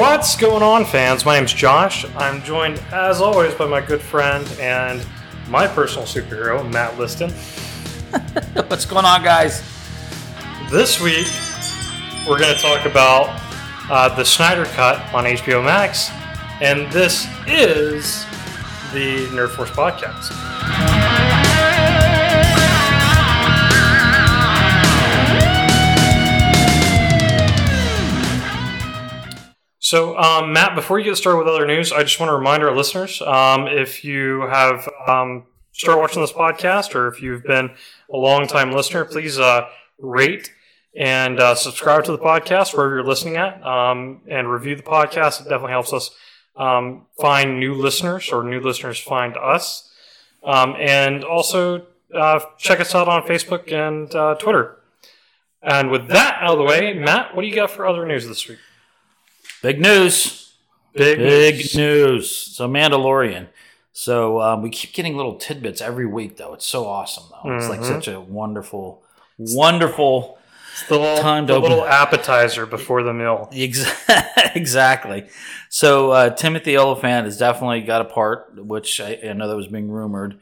What's going on, fans? My name's Josh. I'm joined, as always, by my good friend and my personal superhero, Matt Liston. What's going on, guys? This week, we're going to talk about uh, the Snyder Cut on HBO Max, and this is the Nerd Force podcast. So, um, Matt, before you get started with other news, I just want to remind our listeners um, if you have um, started watching this podcast or if you've been a long time listener, please uh, rate and uh, subscribe to the podcast wherever you're listening at um, and review the podcast. It definitely helps us um, find new listeners or new listeners find us. Um, and also uh, check us out on Facebook and uh, Twitter. And with that out of the way, Matt, what do you got for other news this week? Big news. Big, Big news. news. So, Mandalorian. So, um, we keep getting little tidbits every week, though. It's so awesome, though. It's like Mhm. such a wonderful, wonderful. It's the little, Time to the open- little appetizer before the meal. Ex- exactly. So, uh, Timothy Olyphant has definitely got a part, which I, I know that was being rumored.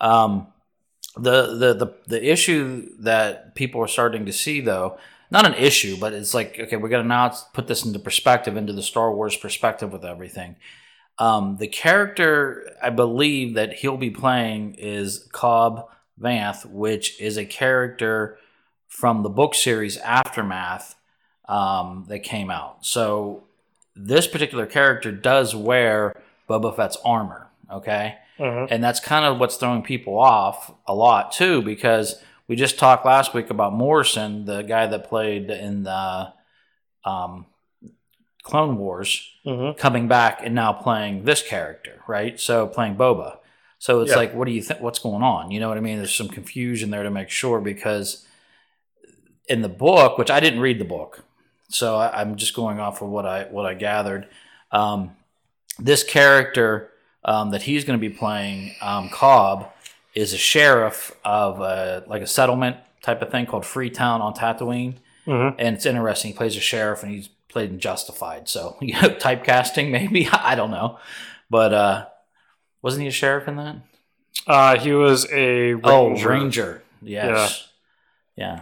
Um, the, the the the issue that people are starting to see, though, not an issue, but it's like okay, we're gonna now put this into perspective, into the Star Wars perspective with everything. Um, the character I believe that he'll be playing is Cobb Vanth, which is a character from the book series Aftermath um, that came out. So this particular character does wear Boba Fett's armor. Okay Mhm. and that's kind of what's throwing people off a lot too because we just talked last week about Morrison, the guy that played in the um, Clone Wars, Mhm. coming back and now playing this character, right? So playing Boba. So it's Yeah. like, what do you think? What's going on? You know what I mean? There's some confusion there to make sure because in the book, which I didn't read the book, so I, I'm just going off of what I what I gathered. Um, this character um, that he's going to be playing, um, Cobb, is a sheriff of a, like a settlement type of thing called Freetown on Tatooine, Mhm. and it's interesting. He plays a sheriff, and he's played in Justified, so you know, typecasting maybe I don't know, but uh, wasn't he a sheriff in that? Uh, he was a ranger. Oh, Ranger. Yes. Yeah.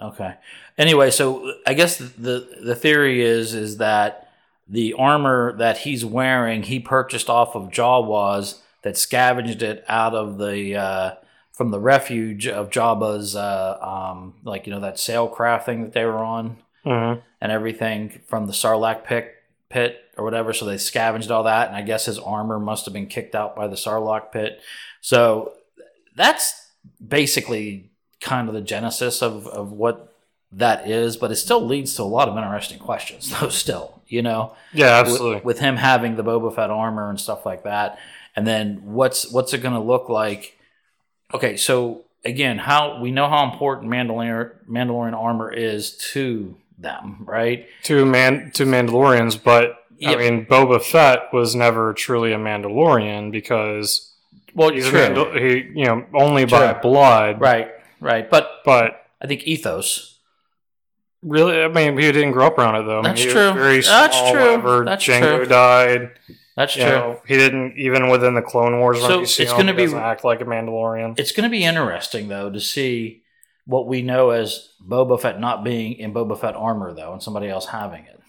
Okay. Anyway, so I guess the the theory is is that the armor that he's wearing he purchased off of Jawas that scavenged it out of the uh, from the refuge of Jabba's uh, um, like you know that sailcraft thing that they were on Mhm. and everything from the Sarlacc pit pit or whatever. So they scavenged all that, and I guess his armor must have been kicked out by the Sarlacc pit. So that's basically kind of the genesis of, of what that is, but it still leads to a lot of interesting questions, though. Still, you know, Yeah, with, absolutely. with him having the Boba Fett armor and stuff like that, and then what's what's it going to look like? Okay, so again, how we know how important Mandalorian Mandalorian armor is to them, right? to man to Mandalorians, but I mean, Boba Fett was never truly a Mandalorian because Well, he's true. Mandal- he, you know, only by blood. right, right, but But I think ethos. really, I mean, he didn't grow up around it though. I mean, That's true. very That's true. That's Jango true. died. That's You true. know, he didn't even within the Clone Wars. So you it's gonna be- act like a Mandalorian. It's going to be interesting though to see what we know as Boba Fett not being in Boba Fett armor though, and somebody else having it.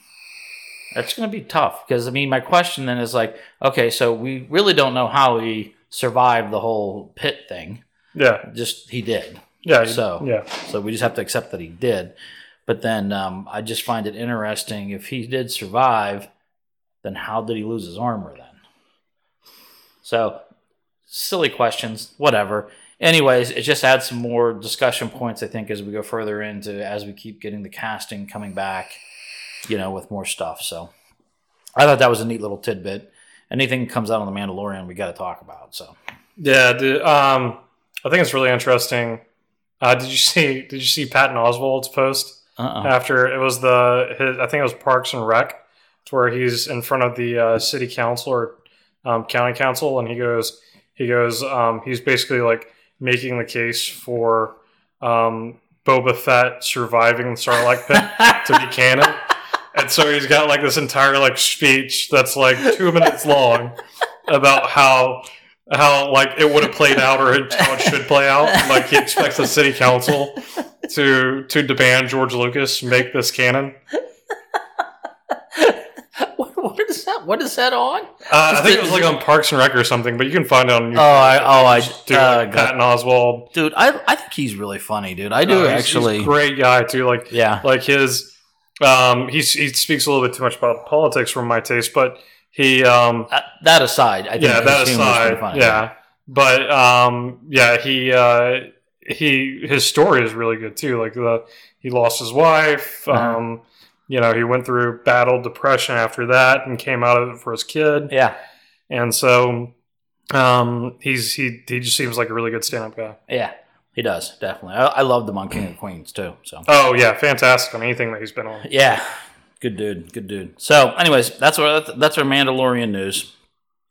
That's going to be tough because I mean, my question then is like, okay, so we really don't know how he survived the whole pit thing. Yeah, Just he did. yeah, So- yeah. So we just have to accept that he did. But then um, I just find it interesting if he did survive, then how did he lose his armor then? So silly questions, whatever. Anyways, it just adds some more discussion points, I think, as we go further into as we keep getting the casting coming back, you know, with more stuff. So I thought that was a neat little tidbit. Anything comes out on the Mandalorian, we got to talk about. So Yeah, dude, um, I think it's really interesting. Uh, did you see? Did you see Patton Oswalt's post uh-uh. after it was the? His, I think it was Parks and Rec, to where he's in front of the uh, city council or um, county council, and he goes, he goes, um, he's basically like making the case for um, Boba Fett surviving the Sarlacc pit to be canon. and so he's got like this entire like speech that's like two minutes long about how how like it would have played out or how it should play out. Like he expects the city council to to demand George Lucas make this canon. what, what is that? What is that on? Uh, I think it was like on Parks and Rec or something, but you can find it on YouTube. Oh, I oh I Dude, uh, like got- Patton Oswalt. dude. I I think he's really funny, dude. I do Uh, he's- actually. he's a great guy too. Like yeah. like his um he's he speaks a little bit too much about politics for my taste, but he um Uh, that aside, I think yeah that pretty aside funny. yeah but um yeah he uh he his story is really good too like the he lost his wife Uh-huh. um you know he went through battled depression after that and came out of it for his kid yeah, and so um he's he he just seems like a really good stand-up guy yeah. He does definitely. I, I loved him on King of Queens too. So oh yeah fantastic on anything that he's been on yeah, good dude, good dude. So, anyways, that's what that's our Mandalorian news,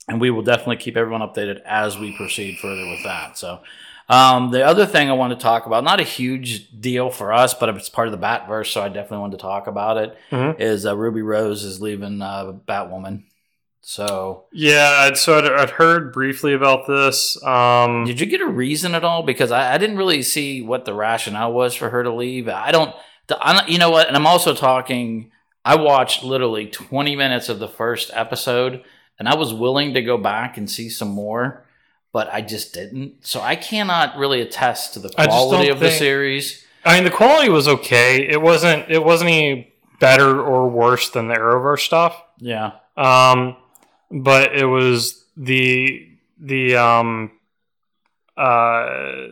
and we will definitely keep everyone updated as we proceed further with that. So. Um, the other thing I want to talk about, not a huge deal for us, but it's part of the Batverse, so I definitely wanted to talk about it. Is Mhm. uh, Ruby Rose is leaving uh, Batwoman. So, yeah I'd, so I'd, I'd heard briefly about this um did you get a reason at all? Because I, I didn't really see what the rationale was for her to leave. I don't, I'm, you know what? And I'm also talking. I watched literally 20 minutes of the first episode, and I was willing to go back and see some more, but I just didn't. So I cannot really attest to the quality of the series. I mean, the quality was okay. It wasn't. It wasn't any better or worse than the Arrowverse stuff. Yeah, Um, but it was the the um uh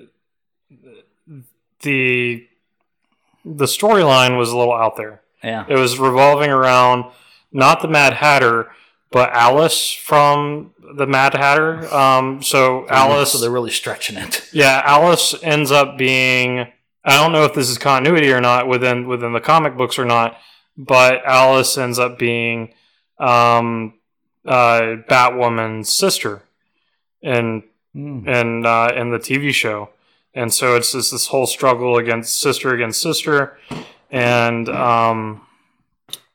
the the storyline was a little out there. yeah, It was revolving around not the Mad Hatter, but Alice from the Mad Hatter. Um, so Alice So they're really stretching it. yeah, Alice ends up being I don't know if this is continuity or not within within the comic books or not, but Alice ends up being um uh Batwoman's sister in Mm. in uh in the TV show. And so it's this whole struggle against sister against sister and um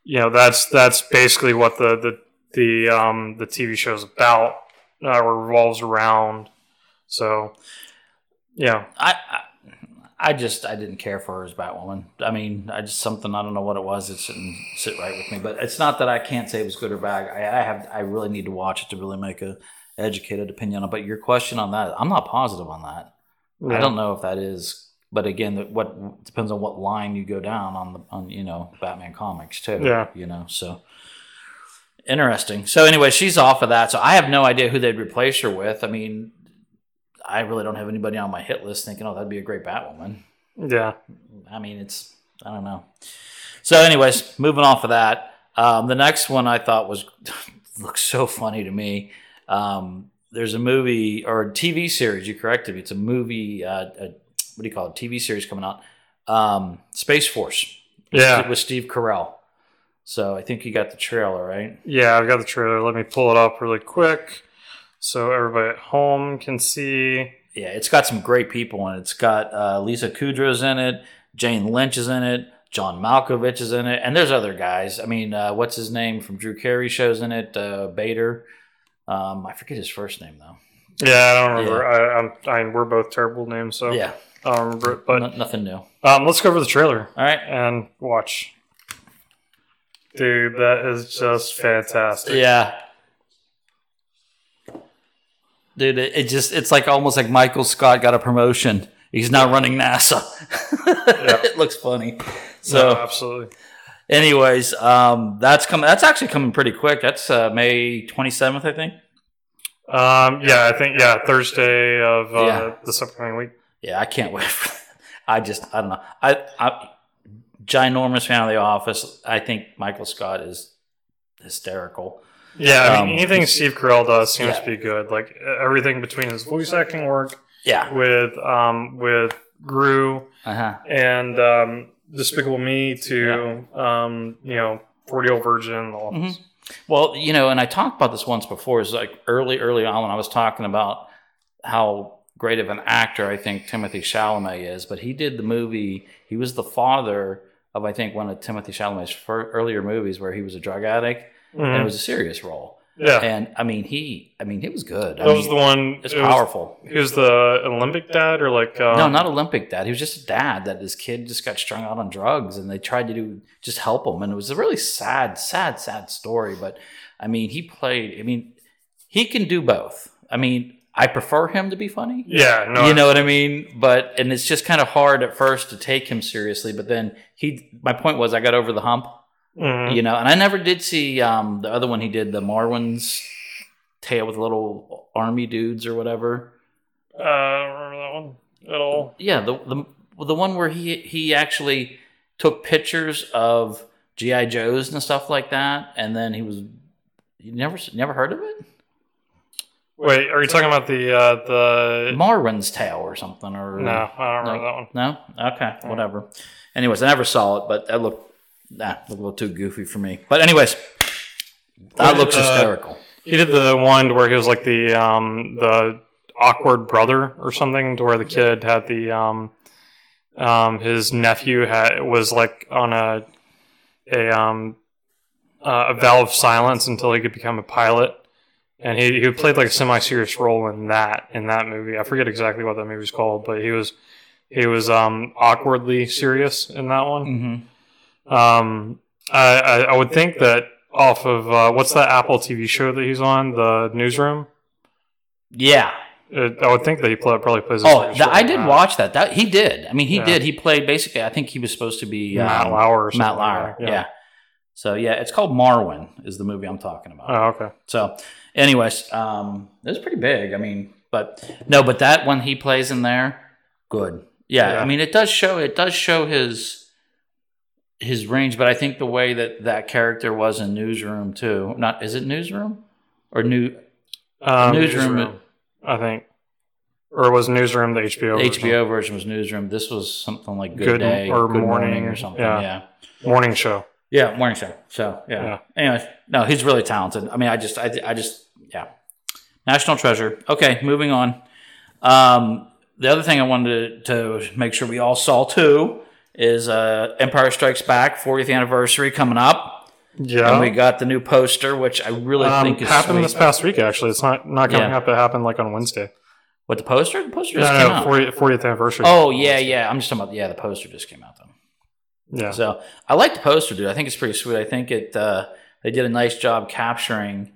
you know that's that's basically what the the the um the TV show's about uh, revolves around. So yeah. I, I I just I didn't care for her as Batwoman. I mean, I just something I don't know what it was. It didn't sit right with me. But it's not that I can't say it was good or bad. I, I have I really need to watch it to really make a educated opinion on. it. But your question on that, I'm not positive on that. I don't know if that is. But again, what depends on what line you go down on the on you know Batman comics too. Yeah. you know so. Interesting. So anyway, she's off of that. So I have no idea who they'd replace her with. I mean, I really don't have anybody on my hit list thinking, oh, that'd be a great Batwoman. Yeah. I mean, it's I don't know. So, anyways, moving off of that, um, the next one I thought was looks so funny to me. Um, there's a movie or a TV series. You corrected me. It's a movie. Uh, a, what do you call it? TV series coming out. Um, Space Force. Yeah. With Steve Carell. So I think you got the trailer right. Yeah, I've got the trailer. Let me pull it up really quick so everybody at home can see. Yeah, it's got some great people in it. It's got uh, Lisa Kudrow's in it, Jane Lynch is in it, John Malkovich is in it, and there's other guys. I mean, uh, what's his name from Drew Carey shows in it? Uh, Bader. Um, I forget his first name though. Yeah, I don't remember. I, I'm, I mean, we're both terrible names, so yeah, I don't remember it. But no- nothing new. um, let's go over the trailer All right. and watch. Dude, that is just fantastic. Yeah. Dude, it, it just it's like almost like Michael Scott got a promotion. He's now running NASA. it looks funny. So No, absolutely. Anyways, um, that's coming. That's actually coming pretty quick. That's uh, May twenty seventh, I think. Um, yeah, I think yeah Thursday of uh, Yeah. this upcoming week. Yeah, I can't wait. For I just, I don't know. I, I, ginormous fan of The Office. I think Michael Scott is hysterical. Yeah, I mean Um, anything Steve Carell does seems yeah. to be good. Like everything between his voice acting work Yeah. with um with Gru Uh huh. and um, Despicable Me to um you know Forty Old Virgin. All Mhm. Well, you know, and I talked about this once before. Is like early, early on when I was talking about how great of an actor I think Timothy Chalamet is, but he did the movie. He was the father of I think one of Timothy Chalamet's earlier movies where he was a drug addict and it Mhm. was a serious role. yeah. And I mean, he I mean, he was good. I that was mean, the one. it's it was- powerful. He was the Olympic dad, or like um, no, not Olympic dad. He was just a dad that his kid just got strung out on drugs, and they tried to do just help him, and it was a really sad, sad, sad story. But I mean, he played. I mean, he can do both. I mean, I prefer him to be funny. Yeah, no, you know what I mean? But and it's just kind of hard at first to take him seriously. But then he, my point was, I got over the hump. Mhm. You know, and I never did see um, the other one he did, the Marwen's tale with little army dudes or whatever. Uh, I don't remember that one at all. Yeah, the the the one where he he actually took pictures of GI Joes and stuff like that, and then he was you never never heard of it? Wait, are you talking about the uh, the? Marwen's tale or something or No, I don't remember that one. No? Okay, whatever. Anyways, I never saw it, but that looked nah, looked a little too goofy for me. But anyways, that looks Uh, hysterical. He did the one where he was like the um the awkward brother or something, to where the kid had the um um his nephew had was like on a a um uh, a vow of silence until he could become a pilot. And he, he played like a semi-serious role in that in that movie. I forget exactly what that movie was called, but he was he was um, awkwardly serious in that one. hmm Um, I, I, I would think that off of uh, what's that Apple TV show that he's on, the Newsroom. Yeah. Uh, I would think that he play, probably plays. Oh, serious th- role I did that. watch that. That he did. I mean, he Yeah. did. He played basically. I think he was supposed to be Matt um, Lauer. Or something Matt like Lauer. yeah. So yeah, it's called Marwen. Is the movie I'm talking about. Oh, okay. So, anyways, um, it was pretty big. I mean, but no, but that one he plays in there, good. Yeah, Yeah. I mean, it does show it does show his his range, but I think the way that that character was in Newsroom too. Not is it Newsroom or New Um, Newsroom- I think, or was Newsroom the HBO? the version? HBO version was Newsroom. This was something like Good, Good Day or Good Morning, or something. yeah. yeah. morning show? Yeah, morning show. So yeah. Yeah. Anyways, no, he's really talented. I mean, I just, I, I just, yeah. National treasure. Okay, moving on. Um, the other thing I wanted to, to make sure we all saw too is uh, Empire Strikes Back 40th anniversary coming up, Yeah. and we got the new poster, which I really um, think is happened sweet. this past week. Actually, it's not not coming Yeah. up. It happened like on Wednesday. what the poster? The poster just Yeah, came no, out. 40, 40th anniversary. Oh yeah, yeah. I'm just talking about yeah. The poster just came out though. Yeah. So I like the poster, dude. I think it's pretty sweet. I think it uh, they did a nice job capturing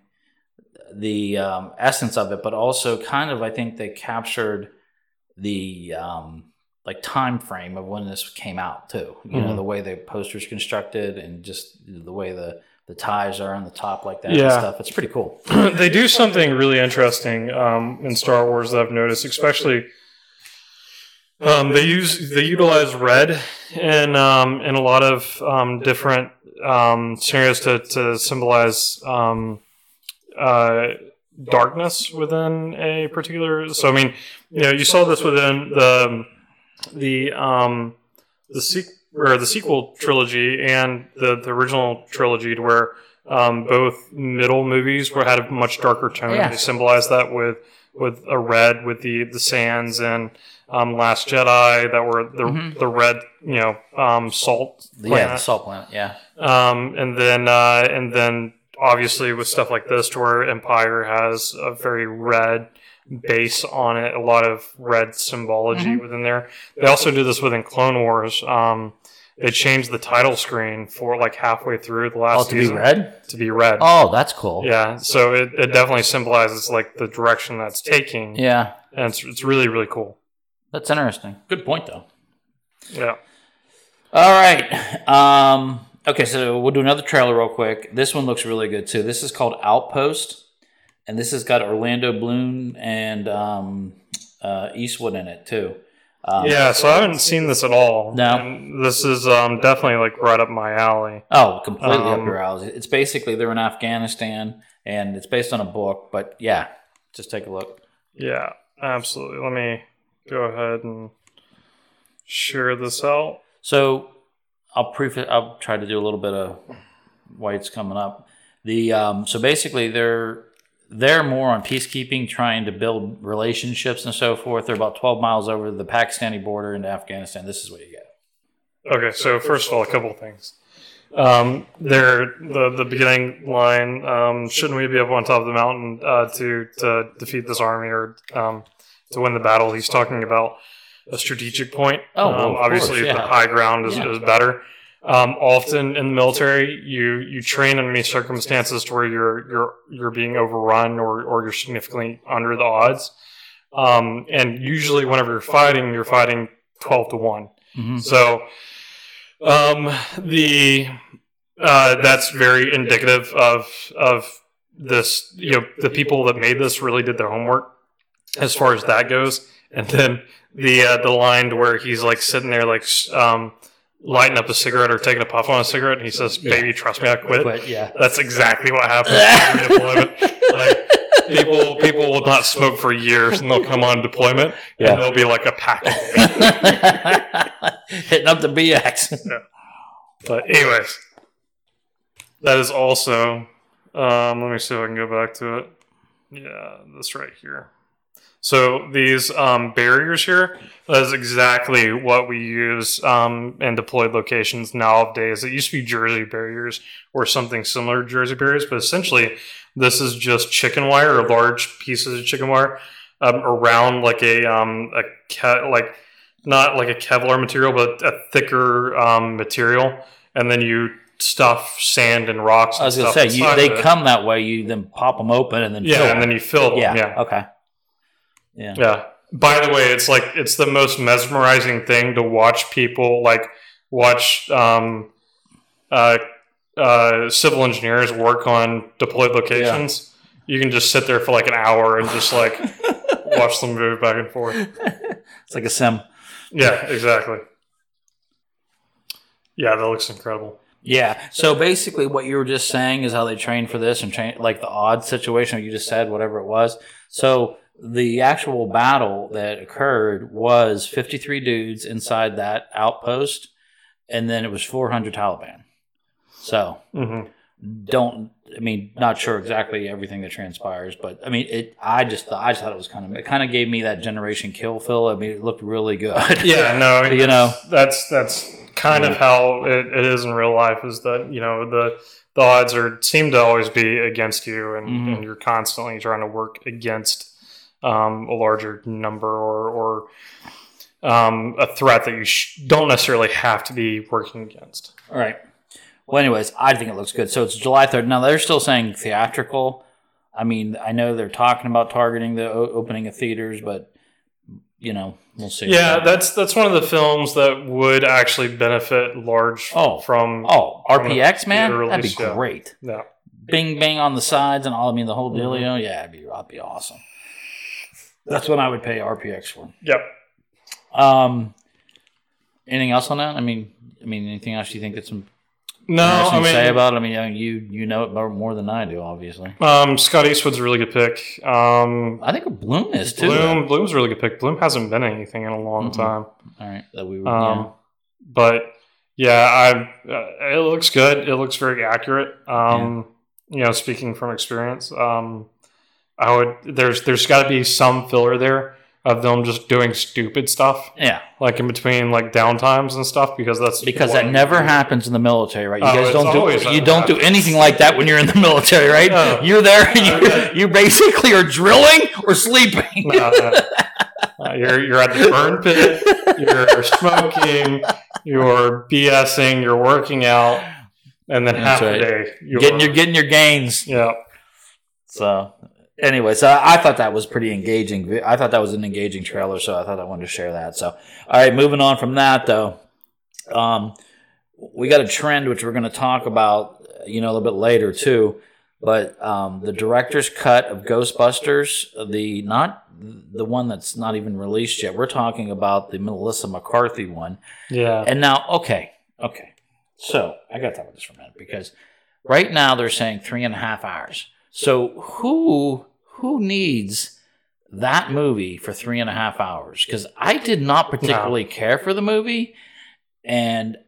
the um, essence of it, but also kind of I think they captured the um, like time frame of when this came out too. You know Mhm. the way the poster's constructed and just the way the the ties are on the top like that and stuff. It's pretty cool. they do something really interesting um, in Star Wars that I've noticed, especially. Um, they use they utilize red in um, in a lot of um, different um, scenarios to to symbolize um, uh, darkness within a particular. So I mean, you know, you saw this within the the um, the sequ- or the sequel trilogy and the, the original trilogy, to where um, both middle movies were had a much darker tone. Yeah. They symbolize that with with a red with the the sands and um, Last Jedi that were the Mhm. the red you know um, salt Yeah, the salt planet. Yeah, Um, and then uh, and then obviously with stuff like this, to where Empire has a very red base on it, a lot of red symbology Mhm. within there. They also do this within Clone Wars. Um, they changed the title screen for like halfway through the last oh, to be red. to be red. Oh, that's cool. Yeah, so it, it definitely symbolizes like the direction that's taking, yeah, and it's, it's really really cool. That's interesting. Good point though. Yeah. All right. Um, okay, so we'll do another trailer real quick. This one looks really good too. This is called Outpost, and this has got Orlando Bloom and um, uh, Eastwood in it too. Um, yeah, so I haven't seen this at all. No. And this is um, definitely like right up my alley. Oh, completely up Um, your alley. It's basically they're in Afghanistan, and it's based on a book. But yeah, just take a look. Yeah, absolutely. Let me go ahead and share this out. So I'll preface. I'll try to do a little bit of why it's coming up. The um, so basically they're they're more on peacekeeping, trying to build relationships and so forth. They're about twelve miles over the Pakistani border into Afghanistan. This is what you get. Okay, so first of all, a couple of things. Um, there, the the beginning line. Um, shouldn't we be up on top of the mountain uh, to to defeat this army or um, to win the battle? He's talking about a strategic point. Oh, um, obviously, course, yeah. the high ground is, Yeah. is better. Um, often in the military, you you train under these circumstances to where you're you're you're being overrun or or you're significantly under the odds. Um, and usually, whenever you're fighting, you're fighting twelve to one. Mhm. So, um, the uh, that's very indicative of of this. You know, the people that made this really did their homework as far as that goes. And then the uh, the line where he's like sitting there, like um, lighting up a cigarette or taking a puff on a cigarette, and he says, "Baby, trust me, I quit." But yeah. That's exactly what happens deployment. Like, people people will not smoke for years, and they'll come on deployment, Yeah. and they'll be like a pack. Hitting up the BX. But anyways, that is also. Um, let me see if I can go back to it. Yeah, this right here. So these um, barriers here, that is exactly what we use um, in deployed locations nowadays. It used to be Jersey barriers or something similar to Jersey barriers, but essentially this is just chicken wire or large pieces of chicken wire um, around like a um, a ke- like not like a Kevlar material, but a thicker um, material, and then you stuff sand and rocks. I was gonna say you, they come that way. You then pop them open and then Yeah, and them. then you fill them. yeah. yeah. Okay. Yeah. Yeah. By the way, it's like it's the most mesmerizing thing to watch people like watch um, uh, uh, civil engineers work on deployed locations. You can just sit there for like an hour and just like watch them move back and forth. It's like a sim. Yeah, exactly. Yeah, that looks incredible. Yeah. So basically, what you were just saying is how they train for this and train like the odd situation you just said, whatever it was. So the actual battle that occurred was 53 dudes inside that outpost, and then it was 400 Taliban. So hmm don't I mean not sure exactly everything that transpires, but I mean it. I just thought, I just thought it was kind of it kind of gave me that generation kill feel. I mean it looked really good. Yeah, no, I mean, You know. that's that's kind of how it, it is in real life. Is that you know the the odds are seem to always be against you, and, Mhm. and you're constantly trying to work against um, a larger number or or um, a threat that you sh- don't necessarily have to be working against. All right. Well, anyways, I think it looks good. So it's July 3rd. Now, they're still saying theatrical. I mean, I know they're talking about targeting the o- opening of theaters, but, you know, we'll see. Yeah, that's that's one of the films that would actually benefit large Oh. from Oh, RPX, man? Theater That'd be yeah. great. yeah. Bing, bang on the sides and all. I mean, the whole Mm-hmm. dealio. Yeah, it'd be, that'd be awesome. That's what I would pay RPX for. Yep. Um, anything else on that? I mean, I mean, anything else you think that's some No, I mean, say about it? I mean, you you know it more- than I do, obviously. um, Scott Eastwood's a really good pick. Um, I think Bloom is too. Bloom, Bloom's a really good pick. Bloom hasn't been anything in a long Mhm. time. All right, that we were. Um, But yeah, I uh, it looks good. It looks very accurate. Um, You know, speaking from experience, um, I would there's there's got to be some filler there of them just doing stupid stuff yeah. like in between like downtimes and stuff because that's because that never happens in the military, right? You Oh, guys don't do you don't do anything like that when you're in the military, right? No. You're there, and you, Okay. you basically are drilling or sleeping. No, no. Uh, you're you're at the burn pit. You're smoking. You're BSing. You're working out, and then That's half right. the day you're getting your getting your gains. yeah. So anyway, so I thought that was pretty engaging. I thought that was an engaging trailer, so I thought I wanted to share that. So all right, moving on from that though, um, we got a trend which we're going to talk about, you know, a little bit later too. But um, the director's cut of Ghostbusters, the not the one that's not even released yet. We're talking about the Melissa McCarthy one. Yeah. And now, okay, okay. So I got to talk about this for a minute because right now they're saying three and a half hours. So who who needs that movie for three and a half hours? Because I did not particularly care for the movie, and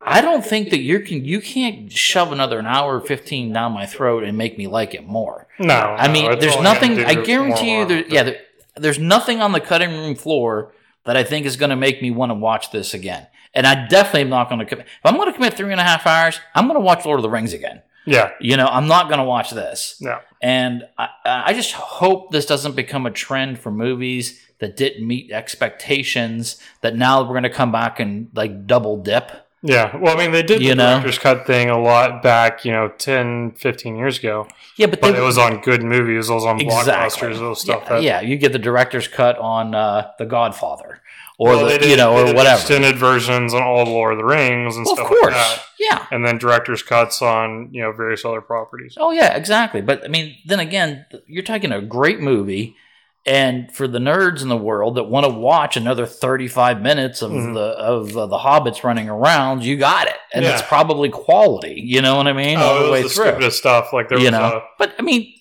I don't think that you can you can't shove another an hour fifteen down my throat and make me like it more. No, I mean, it's there's nothing. I guarantee you, there, yeah, there, there's nothing on the cutting room floor that I think is going to make me want to watch this again. And I definitely am not going to commit. If I'm going to commit three and a half hours, I'm going to watch Lord of the Rings again. Yeah. You know, I'm not going to watch this. Yeah. And I, I just hope this doesn't become a trend for movies that didn't meet expectations. That now we're going to come back and like double dip. Yeah. Well, I mean, they did You the know? director's cut thing a lot back, you know, 10, 15 years ago. Yeah, but, But they, it was on good movies. It was on exactly. blockbusters. It was stuff yeah, that. yeah, you get the director's cut on uh, The Godfather or Well, the, did- you know or whatever. Extended versions on all the Lord of the Rings and Well, of stuff course, like that. yeah. And then director's cuts on, you know, various other properties. Oh yeah, exactly. But I mean, then again, you're taking a great movie, and for the nerds in the world that want to watch another 35 minutes of Mhm. the of uh, the hobbits running around, you got it, and it's probably quality. You know what I mean? all Oh, the way the through. stupidest stuff. Like there you was know, a, but I mean,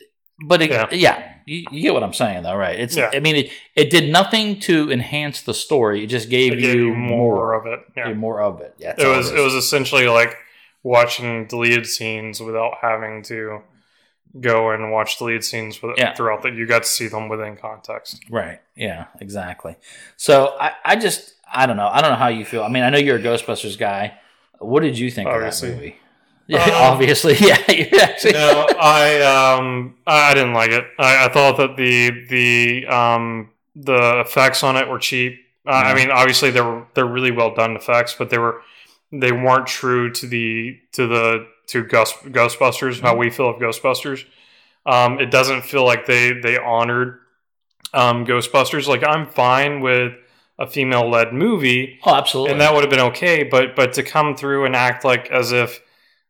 but it, Yeah. yeah, you, you get what I'm saying, though, right? It's. Yeah. I mean, it, it did nothing to enhance the story. It just gave, it you gave you more more, of it. Yeah. more of it. Yeah, it was it was essentially like watching deleted scenes without having to go and watch deleted scenes with Yeah. throughout that you got to see them within context. Right. Yeah, exactly. So I, I just I don't know. I don't know how you feel. I mean, I know you're a Ghostbusters guy. What did you think Obviously. of that movie? Yeah, Um, obviously. Yeah, actually. no, I um I didn't like it. I, I thought that the the um the effects on it were cheap. Uh, I mean, obviously they were they're really well done effects, but they were they weren't true to the to the to Ghost, Ghostbusters how Mhm. we feel of Ghostbusters. Um, it doesn't feel like they they honored um, Ghostbusters. Like I'm fine with a female led movie, Oh, absolutely. and that would have been okay. But but to come through and act like as if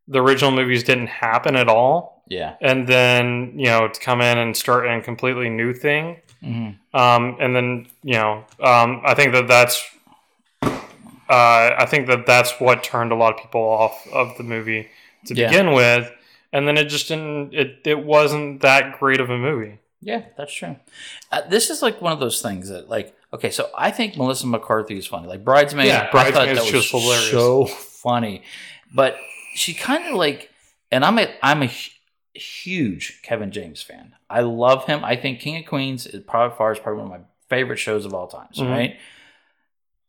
the original movies didn't happen at all, yeah. and then you know to come in and start a completely new thing, hmm um, and then you know um, I think that that's uh, I think that that's what turned a lot of people off of the movie to Yeah. begin with, and then it just didn't it it wasn't that great of a movie. Yeah, that's true. Uh, this is like one of those things that, like, okay, so I think Melissa McCarthy is funny. Like Bridesmaid, Yeah, I thought that was was hilarious. so funny, but she kind of like, and I'm a I'm a huge Kevin James fan. I love him. I think King of Queens is probably far is probably one of my favorite shows of all times. Mhm. Right.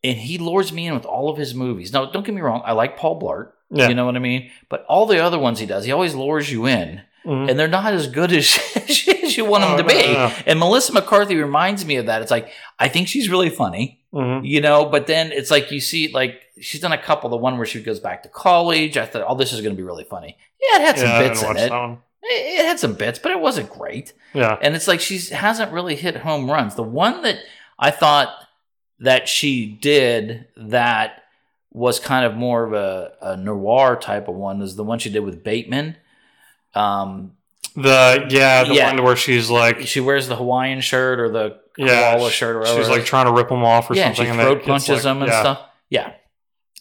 And he lures me in with all of his movies. Now, don't get me wrong. I like Paul Blart. Yeah. You know what I mean? But all the other ones he does, he always lures you in Mhm. and they're not as good as, as you want them Oh, to be. no, no. And Melissa McCarthy reminds me of that. It's like I think she's really funny, Mhm. you know, but then it's like you see like she's done a couple. The one where she goes back to college. I thought, oh, this is going to be really funny. Yeah, it had some Yeah, bits in it. it. It had some bits, but it wasn't great. Yeah. And it's like she hasn't really hit home runs. The one that I thought that she did that was kind of more of a, a noir type of one is the one she did with Bateman. Um, The yeah, the Yeah. one where she's like she wears the Hawaiian shirt or the yeah, koala sh- shirt or whatever. she's like trying to rip them off or yeah, something. she throat punches like- them and yeah. stuff. Yeah,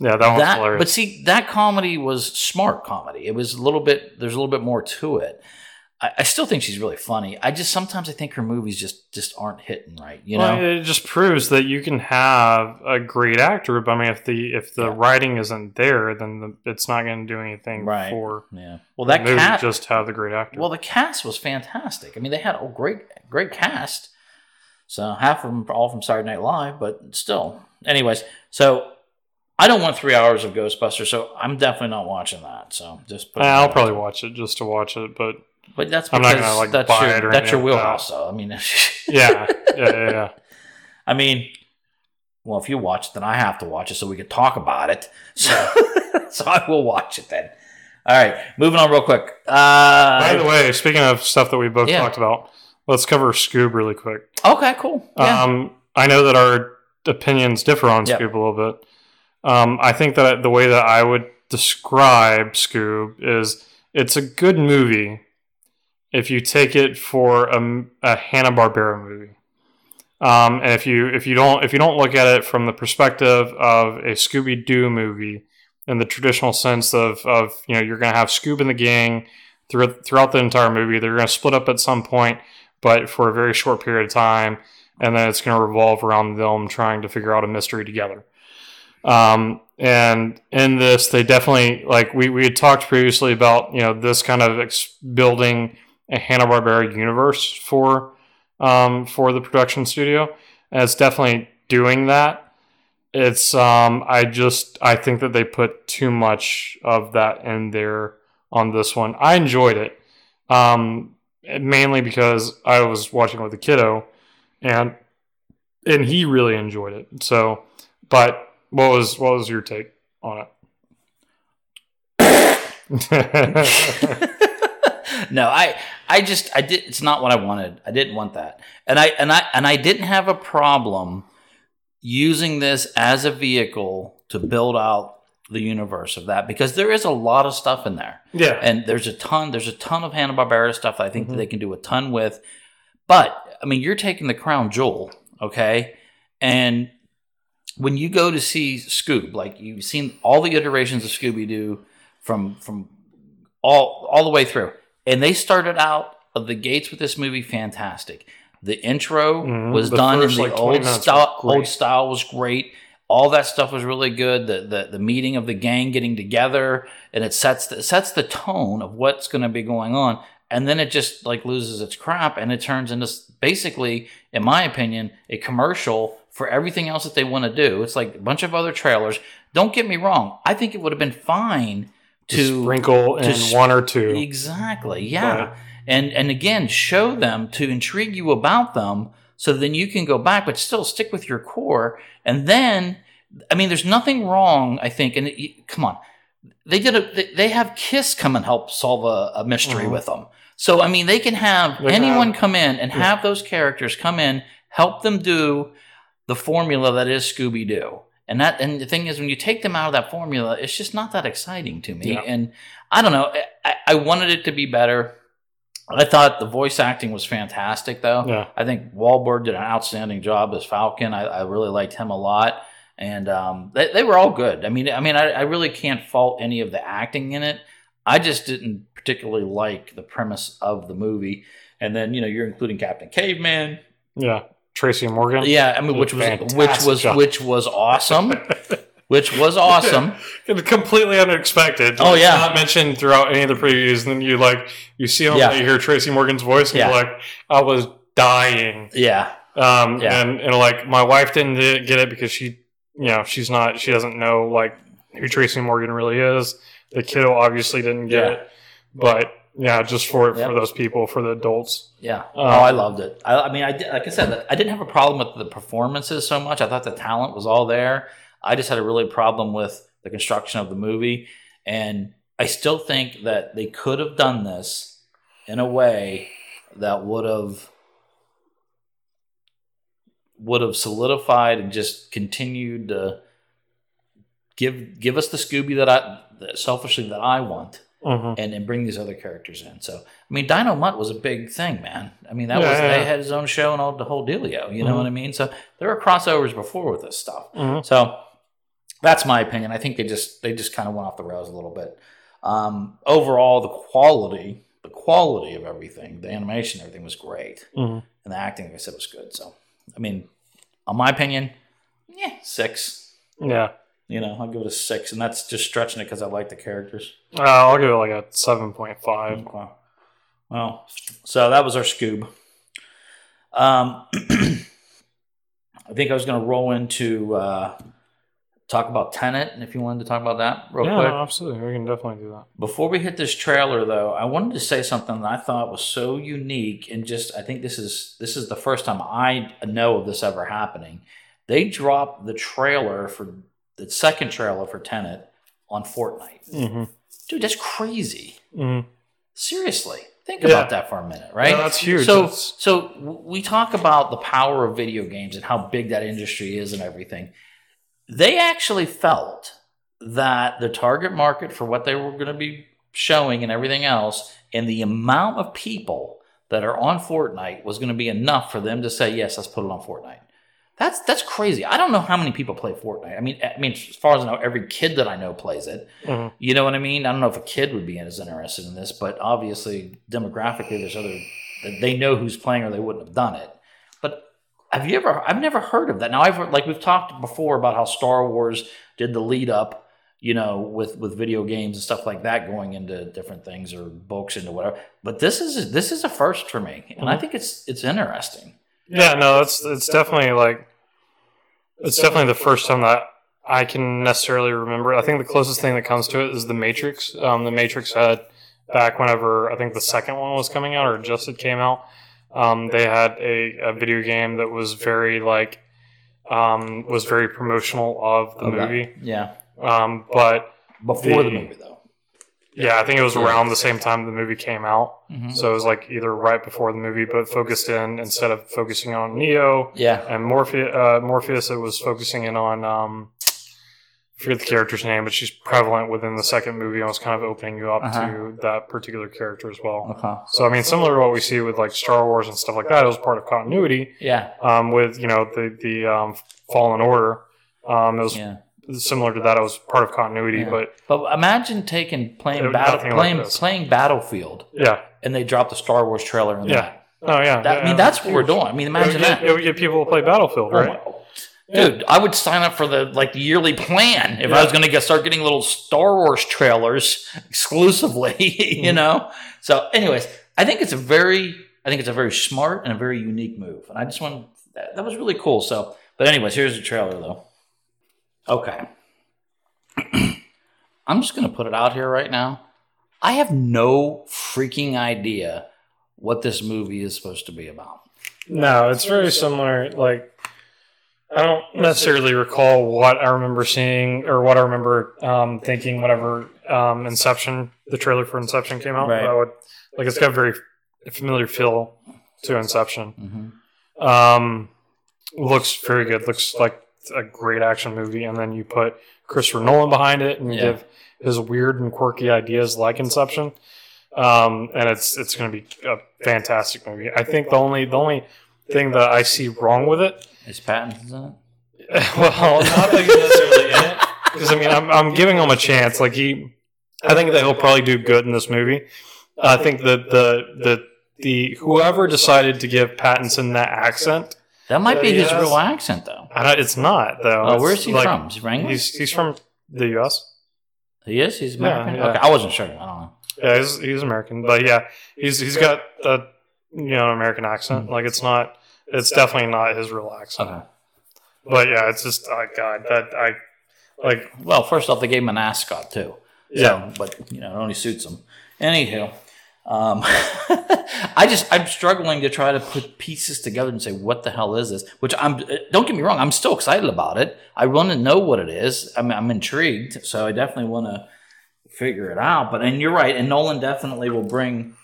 Yeah, that one's that. hilarious. But see, that comedy was smart comedy. It was a little bit. There's a little bit more to it. I, I still think she's really funny. I just sometimes I think her movies just just aren't hitting right. You know. It just proves that you can have a great actor, but I mean, if the if the Yeah. writing isn't there, then the, it's not going to do anything Right. for yeah. Well, that movie. cat. Just have the great actor. Well, the cast was fantastic. I mean, they had a great, great cast. So half of them all from Saturday Night Live, but still. Anyways, so I don't want three hours of Ghostbusters, so I'm definitely not watching that. So just put I'll probably watch it just to watch it, but But that's because I'm not gonna, like, that's buy your it or that's your anything like that. wheelhouse. So I mean, yeah, yeah, yeah, yeah. I mean, well, if you watch it, then I have to watch it so we can talk about it. So, so I will watch it then. All right, moving on real quick. Uh, By the way, speaking of stuff that we both Yeah. talked about, let's cover Scoob really quick. okay, cool. Yeah. Um, I know that our opinions differ on Yep. Scoob a little bit. Um, I think that the way that I would describe Scoob is it's a good movie if you take it for a, a Hanna Barbera movie. Um, and if you if you don't if you don't look at it from the perspective of a Scooby Doo movie in the traditional sense of of you know you're going to have Scoob and the gang throughout throughout the entire movie. They're going to split up at some point, but for a very short period of time, and then it's going to revolve around them trying to figure out a mystery together. Um, and in this, they definitely like we we had talked previously about you know this kind of ex- building a Hanna Barbera universe for um, for the production studio, and it's definitely doing that. It's um I just I think that they put too much of that in there on this one. I enjoyed it. Um mainly because I was watching with the kiddo and and he really enjoyed it. So but what was what was your take on it? no, I I just I did it's not what I wanted. I didn't want that. And I and I and I didn't have a problem using this as a vehicle to build out the universe of that because there is a lot of stuff in there. yeah. And there's a ton there's a ton of Hanna-Barbera stuff that I think Mhm. that they can do a ton with. But I mean, you're taking the crown jewel, okay? And when you go to see Scoob, like you've seen all the iterations of Scooby Doo from from all all the way through, and they started out of the gates with this movie fantastic. The intro Mhm. was The done in the like, old style. Old style was great. All that stuff was really good. The, the the meeting of the gang getting together, and it sets the, it sets the tone of what's going to be going on. And then it just like loses its crap, and it turns into basically, in my opinion, a commercial for everything else that they want to do. It's like a bunch of other trailers. Don't get me wrong. I think it would have been fine to to sprinkle in to one or two. Exactly. Yeah. But- and and again, show them to intrigue you about them so then you can go back but still stick with your core and then I mean there's nothing wrong, I think and it, come on. They did a they, have Kiss come and help solve a, a mystery Mhm. with them. So I mean they can have They anyone have- come in and yeah. have those characters come in, help them do the formula that is Scooby Doo. And that and the thing is when you take them out of that formula, it's just not that exciting to me. Yeah. And I don't know. I, I wanted it to be better. I thought the voice acting was fantastic, though. Yeah. I think Wahlberg did an outstanding job as Falcon. I, I really liked him a lot, and um, they, they were all good. I mean, I mean, I, I really can't fault any of the acting in it. I just didn't particularly like the premise of the movie. And then you know you're including Captain Caveman, Yeah. Tracy Morgan. yeah. I mean, which was Fantastic which was job. which was awesome, which was awesome. completely unexpected. Oh, It's yeah. not mentioned throughout any of the previews. And then you like you see him, Yeah. you hear Tracy Morgan's voice, and Yeah. you're like, I was dying. Yeah, Um, Yeah. and and like my wife didn't get get it because she, you know, she's not, she doesn't know like who Tracy Morgan really is. The kiddo obviously didn't get Yeah. it, but yeah, just for Yep. for those people, for the adults. Yeah. Um, oh, I loved it. I, I mean, I did, like I said, I didn't have a problem with the performances so much. I thought the talent was all there. I just had a really problem with the construction of the movie, and I still think that they could have done this in a way that would have would have solidified and just continued to give give us the Scooby that I selfishly that I want Mhm. and, and bring these other characters in. So I mean, Dynomutt was a big thing, man. I mean, that Yeah, was yeah, they had his own show and all the whole dealio. You know Mhm. what I mean? So there were crossovers before with this stuff. Mhm. So that's my opinion. I think they just they just kind of went off the rails a little bit. Um, overall, the quality the quality of everything, the animation, everything was great, and the acting, like I said, was good. So I mean, on my opinion, yeah, six. Yeah. You know, I'll give it a six, and that's just stretching it because I like the characters. Uh, I'll give it like a seven point five. Okay. Well, so that was our Scoob. Um, I think I was going to roll into uh, talk about Tenet, and if you wanted to talk about that real Yeah, quick. no, absolutely. We can definitely do that. Before we hit this trailer, though, I wanted to say something that I thought was so unique, and just I think this is this is the first time I know of this ever happening. They dropped the trailer for the second trailer for Tenet on Fortnite. Mm-hmm. Dude, that's crazy. Mm-hmm. Seriously, think Yeah. about that for a minute, right? that's huge. So, so we talk about the power of video games and how big that industry is and everything. They actually felt that the target market for what they were going to be showing and everything else, and the amount of people that are on Fortnite was going to be enough for them to say, "Yes, let's put it on Fortnite." That's that's crazy. I don't know how many people play Fortnite. I mean, I mean, as far as I know, every kid that I know plays it. Mhm. You know what I mean? I don't know if a kid would be as interested in this, but obviously demographically, there's other they know who's playing or they wouldn't have done it. But have you ever? I've never heard of that. Now I've heard, like we've talked before about how Star Wars did the lead up, you know, with with video games and stuff like that, going into different things or books into whatever. But this is this is a first for me, and I Mhm. think it's it's interesting. Yeah, no, it's it's definitely like it's definitely the first time that I can necessarily remember. I think the closest thing that comes to it is the Matrix. Um, the Matrix had back whenever I think the second one was coming out or just it came out. Um, they had a, a video game that was very like um, was very promotional of the Okay. movie. Yeah. Um, but Before the, The- movie, though. Yeah, I think it was around the same time the movie came out. Mhm. So it was like either right before the movie, but focused in instead of focusing on Neo Yeah. and Morpheus. Uh, Morpheus, it was focusing in on um, I forget the character's name, but she's prevalent within the second movie and was kind of opening you up Uh-huh. to that particular character as well. Okay. So I mean, similar to what we see with like Star Wars and stuff like that, it was part of continuity. Yeah. Um, with you know the the um, Fallen Order, um, it was Yeah. Similar to that. It was part of continuity, Yeah. but But imagine taking playing It- battle nothing like playing playing Battlefield, yeah, and they drop the Star Wars trailer. In yeah. that. Oh yeah. That- I mean, that's what we're doing. I mean, It imagine get, that. it would get people to play Battlefield, Oh right? my- Dude, I would sign up for the like the yearly plan if Yeah. I was going to get start getting little Star Wars trailers exclusively, Mm-hmm. you know. So, anyways, I think it's a very, I think it's a very smart and a very unique move, and I just want that, that was really cool. So, but anyways, here's the trailer though. Okay, I'm just going to put it out here right now. I have no freaking idea what this movie is supposed to be about. No, it's very similar. Like, I don't necessarily recall what I remember seeing or what I remember um, thinking whenever um, Inception, the trailer for Inception came out. Right. Would, like, it's got a very familiar feel to Inception. hmm Um, looks very good. Looks like a great action movie. And then you put Christopher Nolan behind it and you Yeah. give his weird and quirky ideas like Inception. Um, and it's it's going to be a fantastic movie. I think the only the only thing that I see wrong with it, Is Pattinson's in it? well, not that he's necessarily in it, because I mean I'm I'm giving him a chance. Like he, I think that he'll probably do good in this movie. I think that the the the whoever decided to give Pattinson that accent. That might be his real accent, though. It's not though. Oh, where's he like- from? Is he? He's he's from the U.S. he is. He's American. yeah. Okay, I wasn't sure. I don't know. Yeah, he's he's American, but yeah, he's he's got a you know American accent. Hmm. Like it's not, it's definitely not his real accent. Okay. But yeah, it's just oh god that I like Well, first off, they gave him an ascot too. So, Yeah. but you know, it only suits him. Anywho, um, I just I'm struggling to try to put pieces together and say what the hell is this? Which I'm. uh, Don't get me wrong, I'm still excited about it. I want to know what it is. I'm, I'm intrigued, so I definitely want to figure it out. But and you're right, and Nolan definitely will bring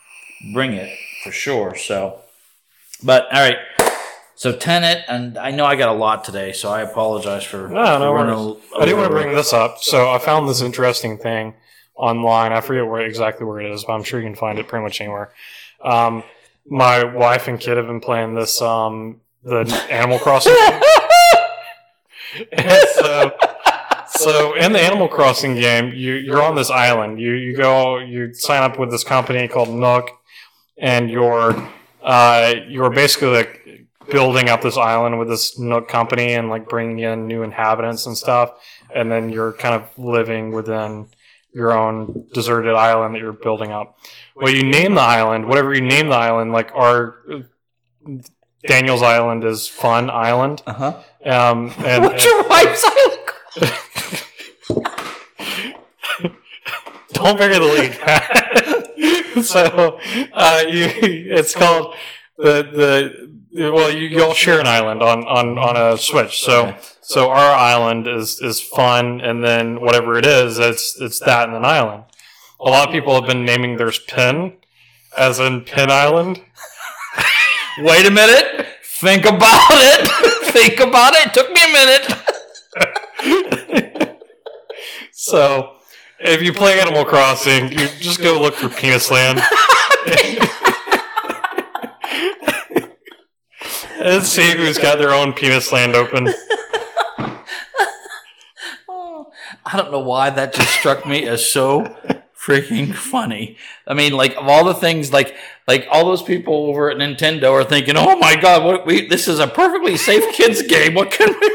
bring it for sure. So, but all right. So Tenet, and I know I got a lot today, so I apologize for. No, no for running worries. a- I didn't want to bring this up, so I found this interesting thing online. I forget where exactly where it is, but I'm sure you can find it pretty much anywhere. Um, my wife and kid have been playing this um, the Animal Crossing. so, so in the Animal Crossing game, you you're on this island. You you go you sign up with this company called Nook, and you're uh, you're basically like building up this island with this Nook company and like bringing in new inhabitants and stuff. And then you're kind of living within your own deserted island that you're building up. Well, you name the island, whatever you name the island, like our Daniel's Island is Fun Island. Uh-huh. Um, and, What's your wife's island don't bury the lead. so uh, you, it's called the the well you, you all share an island on on on a switch. So so our island is is fun, and then whatever it is, it's it's that and an island. A lot of people have been naming theirs Pin, as in Pin Island. Wait a minute. Think about it. Think about it. Took me a minute. So if you play Animal Crossing, you just go look for Penis Land. And see who's got their own penis land open. Oh, I don't know why that just struck me as so freaking funny. I mean, like of all the things, like like all those people over at Nintendo are thinking, "Oh my god, what we this is a perfectly safe kids game. What can we?"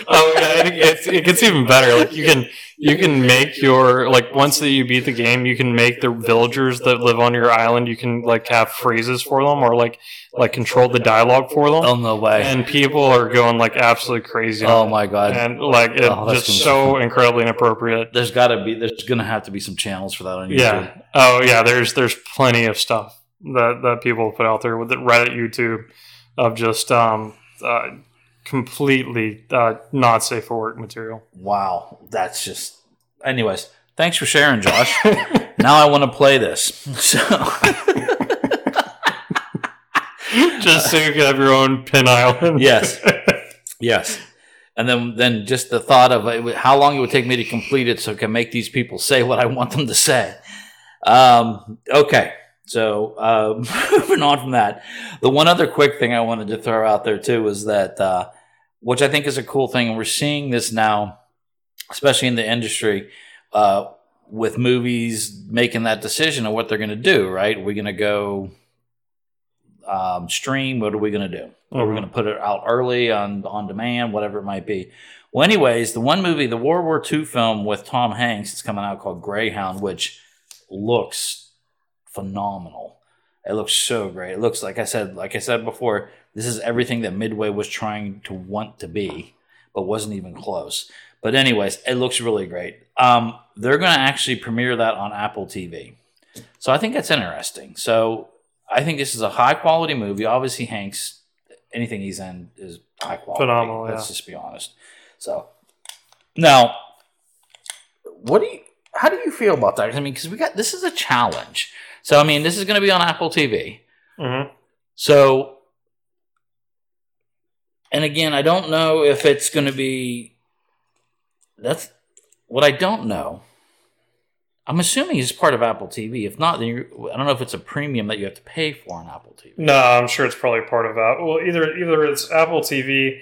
Oh, yeah, it, it's, it gets even better. Like you can you can make your like once that you beat the game, you can make the villagers that live on your island. You can like have phrases for them or like like control the dialogue for them. Oh no way! And people are going like absolutely crazy. oh my god! And like it's Oh, just so incredibly inappropriate. there's got to be. There's gonna have to be some channels for that on YouTube. Yeah. Oh yeah. There's there's plenty of stuff that that people put out there with the Reddit, YouTube, of just um uh, completely uh, not safe for work material. Wow, that's just. Anyways, thanks for sharing, Josh. now I want to play this. So. just so you can have your own pin island. Yes. Yes. And then, then just the thought of it, how long it would take me to complete it so I can make these people say what I want them to say. Um, okay. So, uh, moving on from that, the one other quick thing I wanted to throw out there too is that, uh, which I think is a cool thing, and we're seeing this now, especially in the industry, uh, with movies making that decision of what they're going to do, right? We're we going to go um, stream? What are we going to do? Are we Mhm. going to put it out early on on demand, whatever it might be? Well, anyways, the one movie, the World War II film with Tom Hanks, is coming out called Greyhound, which looks phenomenal. It looks so great. It looks like I said, like I said before, this is everything that Midway was trying to want to be, but wasn't even close. But anyways, it looks really great. Um, they're going to actually premiere that on Apple TV, so I think that's interesting. So I think this is a high quality movie. Obviously, Hanks, anything he's in is high quality. Phenomenal, Let's yeah. just be honest. So now, what do you? How do you feel about that? I mean, because we got this is a challenge. So I mean, this is going to be on Apple TV. Mhm. So, and again, I don't know if it's going to be. That's what I don't know. I'm assuming it's part of Apple TV. If not, then you're, I don't know if it's a premium that you have to pay for on Apple TV. No, I'm sure it's probably part of that. Well, either either it's Apple TV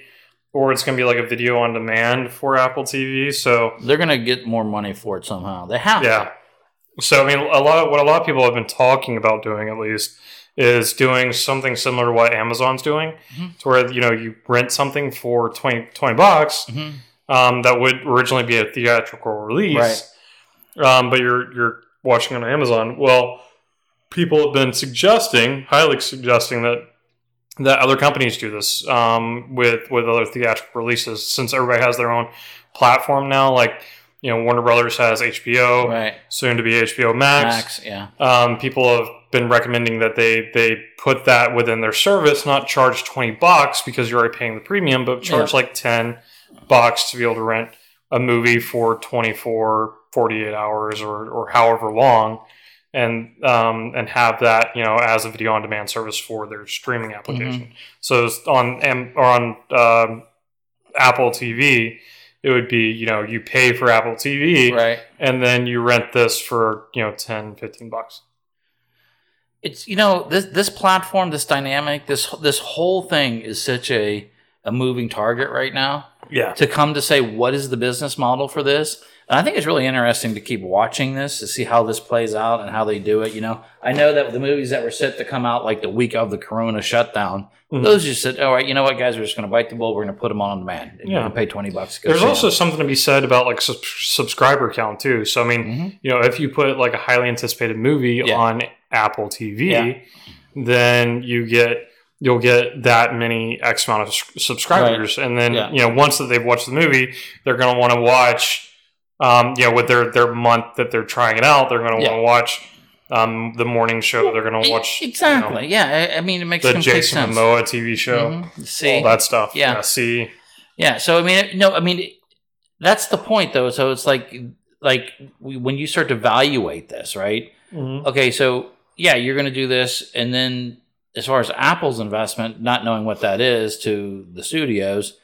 or it's going to be like a video on demand for Apple TV. So They're going to get more money for it somehow. They have. to. So I mean, a lot of what a lot of people have been talking about doing, at least, is doing something similar to what Amazon's doing, Mhm. to where you know you rent something for 20, 20 bucks Mhm. um, that would originally be a theatrical release, um, but you're you're watching on Amazon. Well, people have been suggesting, highly suggesting that that other companies do this um, with with other theatrical releases, since everybody has their own platform now. Like you know, Warner Brothers has HBO, Right. soon to be HBO Max. Max. Yeah. Um, people have been recommending that they they put that within their service, not charge twenty bucks because you're already paying the premium, but charge like ten bucks to be able to rent a movie for 24, 48 hours or or however long, and um, and have that you know as a video on demand service for their streaming application. So it's on or on um, Apple TV. It would be, you know, you pay for Apple TV Right. and then you rent this for, you know, 10, 15 bucks. it's you know this this platform this dynamic this this whole thing is such a a moving target right now Yeah. to come to say what is the business model for this and i think it's really interesting to keep watching this to see how this plays out and how they do it you know i know that the movies that were set to come out like the week of the corona shutdown Mhm. those just said all right you know what guys we're just going to bite the bullet we're going to put them on demand and Yeah. you can pay 20 bucks to There's also also 'em. something to be said about like sub- subscriber count too. So I mean, Mhm. you know, if you put like a highly anticipated movie Yeah. on Apple TV, Yeah. then you get you'll get that many X amount of s- subscribers, and then Yeah. you know once that they've watched the movie, they're going to want to watch, um, you know, with their their month that they're trying it out, they're going to Yeah. want to watch um, the morning show. They're going to watch you know, exactly yeah I, I mean it makes the complete Jason sense Momoa TV show, Mhm. see all that stuff. Yeah. see, Yeah. So I mean, no, I mean, that's the point, though. So it's like, like when you start to evaluate this, right? Mhm. Okay, so yeah, you're going to do this, and then as far as Apple's investment, not knowing what that is to the studios,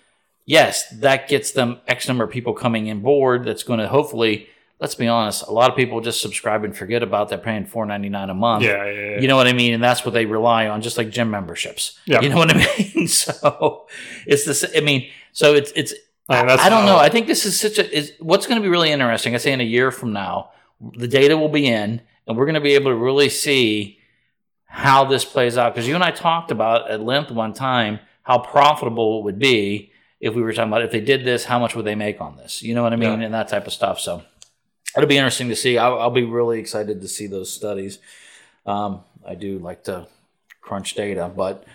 yes, that gets them X number of people coming in board. That's going to hopefully, let's be honest, a lot of people just subscribe and forget about that paying four ninety nine a month. yeah, yeah, yeah. You know what I mean? And that's what they rely on, just like gym memberships. Yeah. You know what I mean? so it's this. I mean, so it's it's. And that's I don't know. I think this is such a. Is what's going to be really interesting. I say in a year from now, the data will be in, and we're going to be able to really see how this plays out. Because you and I talked about at length one time how profitable it would be if we were talking about if they did this, how much would they make on this? You know what I mean, Yeah. and that type of stuff. So it'll be interesting to see. I'll, I'll be really excited to see those studies. Um, I do like to crunch data, but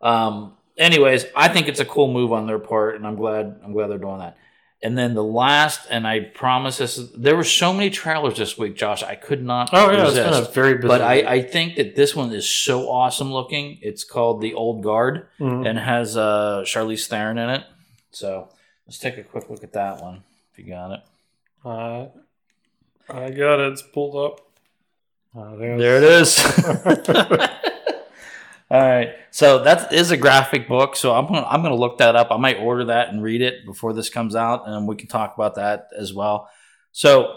um, anyways, I think it's a cool move on their part, and I'm glad I'm glad they're doing that. And then the last, and I promise this, there were so many trailers this week, Josh. I could not. Oh yeah, resist. it's been a very busy. But I. I think that this one is so awesome looking. It's called The Old Guard Mhm. and has uh, Charlize Theron in it. So let's take a quick look at that one. If you got it. Uh, I got it. It's pulled up. Uh, There it is. All right. So that is a graphic book. So I'm gonna I'm gonna look that up. I might order that and read it before this comes out, and we can talk about that as well. So,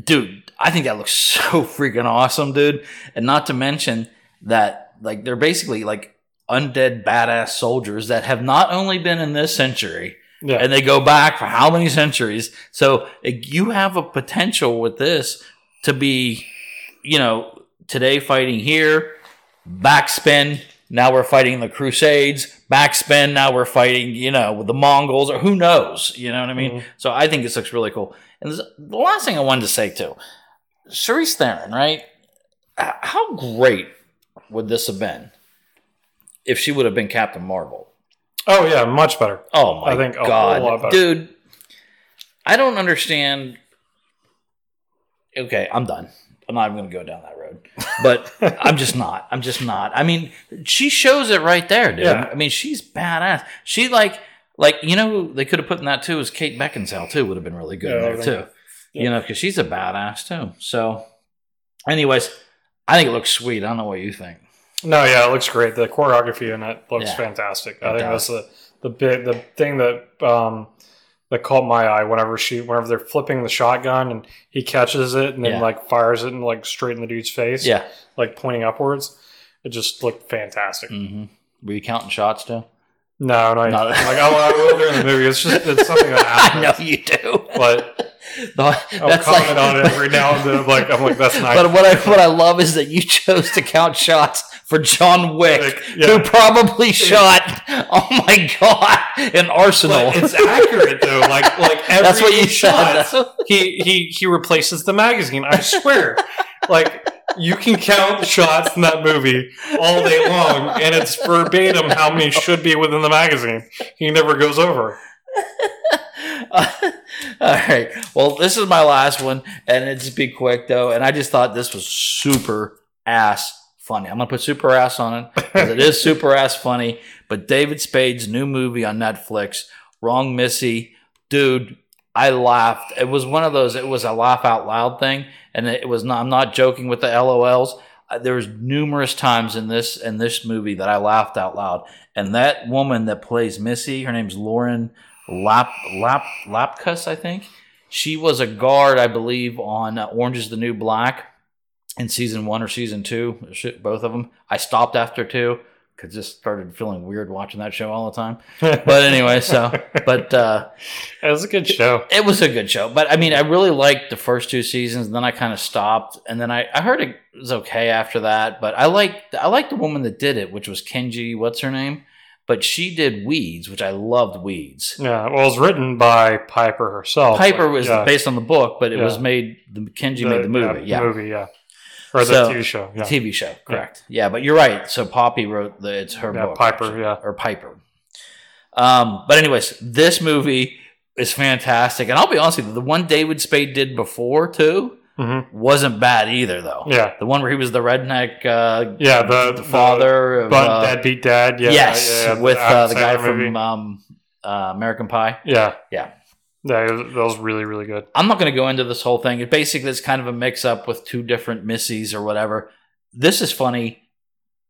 dude, I think that looks so freaking awesome, dude. And not to mention that like they're basically like undead badass soldiers that have not only been in this century, Yeah. and they go back for how many centuries. So you have a potential with this to be, you know, today fighting here, backspin. Now we're fighting the Crusades. Backspin. Now we're fighting, you know, with the Mongols or who knows. You know what I mean? Mhm. So I think this looks really cool. And this- the last thing I wanted to say too, Charlize Theron, right? How great would this have been if she would have been Captain Marvel? oh yeah, much better. Oh my I think god, dude! I don't understand. Okay, I'm done. I'm not even going to go down that but I'm just not. I'm just not. I mean, she shows it right there, dude. Yeah. I mean, she's badass. She like, like you know, they could have put in that too is Kate Beckinsale too. Would have been really good Yeah, there too. You know, because she's a badass too. So, anyways, I think it looks sweet. I don't know what you think. No, yeah, it looks great. The choreography in it looks Yeah. fantastic. It I think does. that's the the big the thing that um that caught my eye whenever she whenever they're flipping the shotgun and he catches it and then Yeah. like fires it and like straight in the dude's face. Yeah. Like pointing upwards. It just looked fantastic. hmm Were you counting shots too? No, no, No. like I, I will during the movie. It's just it's something that happens. I know you do. But I'll comment like- on it every now and then. Like I'm like that's nice. But what I what I love is that you chose to count shots for John Wick, Like, yeah. who probably shot. Oh my god, an arsenal. But it's accurate though. Like like every That's what you shot, said. he he he replaces the magazine. I swear. like you can count the shots in that movie all day long, and it's verbatim how many should be within the magazine. He never goes over. All right. Well, this is my last one, and it's be quick though. And I just thought this was super ass funny. I'm gonna put super ass on it because it is super ass funny. But David Spade's new movie on Netflix, Wrong Missy, dude. I laughed. It was one of those. It was a laugh out loud thing, and it was not. I'm not joking with the LOLs. Uh, There was numerous times in this in this movie that I laughed out loud. And that woman that plays Missy, her name's Lauren Lap Lap Lapkus, I think. She was a guard, I believe, on Orange Is the New Black in season one or season two, shit, both of them. I stopped after two because just started feeling weird watching that show all the time. But anyway, so but uh, it was a good show. it was a good show. But I mean, I really liked the first two seasons. And then I kind of stopped, and then I, I heard it was okay after that. But I liked I liked the woman that did it, which was Jenji. What's her name? But she did Weeds, which I loved. Weeds. Yeah, well, it was written by Piper herself. Piper was yeah, based on the book, but it was made. The Jenji made the movie. Yeah, movie, yeah, or the So, TV show. Yeah, TV show. Correct. Yeah. but you're right. So Poppy wrote the. It's her Yeah, book. Piper, actually. yeah. or Piper. Um, but anyways, this movie is fantastic, and I'll be honest with you, the one David Spade did before too hmm wasn't bad either, though. yeah, The one where he was the redneck, uh, yeah. The, the father of, Bunt uh, Deadbeat Dad. Yeah, yes, yeah, with uh, the guy from um, uh, American Pie. yeah, Yeah. Yeah. That was really really good. I'm not going to go into this whole thing. It basically is kind of a mix up with two different missies or whatever. This is funny.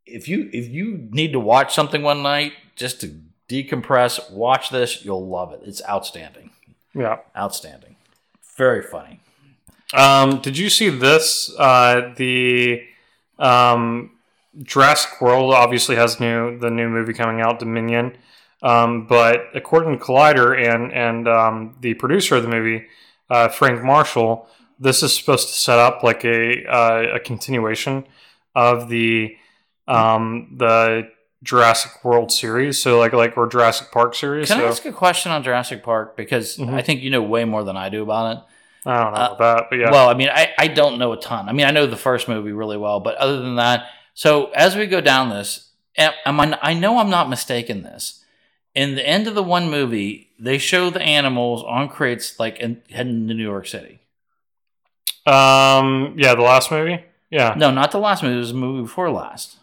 If you if you need to watch something one night just to decompress, watch this. You'll love it. It's outstanding. Yeah. Outstanding. Very funny. Um, did you see this? Uh, the um, Jurassic World obviously has new the new movie coming out, Dominion. Um, but according to Collider and and um, the producer of the movie, uh, Frank Marshall, this is supposed to set up like a uh, a continuation of the um, the Jurassic World series, so like like or Jurassic Park series. Can so I ask a question on Jurassic Park? Because Mhm. I think you know way more than I do about it. I don't know uh, about that, but yeah. Well, I mean, I, I don't know a ton. I mean, I know the first movie really well, but other than that, so as we go down this, am, am I, I know I'm not mistaken this. In the end of the one movie, they show the animals on crates like in, heading to New York City. um, yeah, the last movie. Yeah, No, not the last movie. It was the movie before last.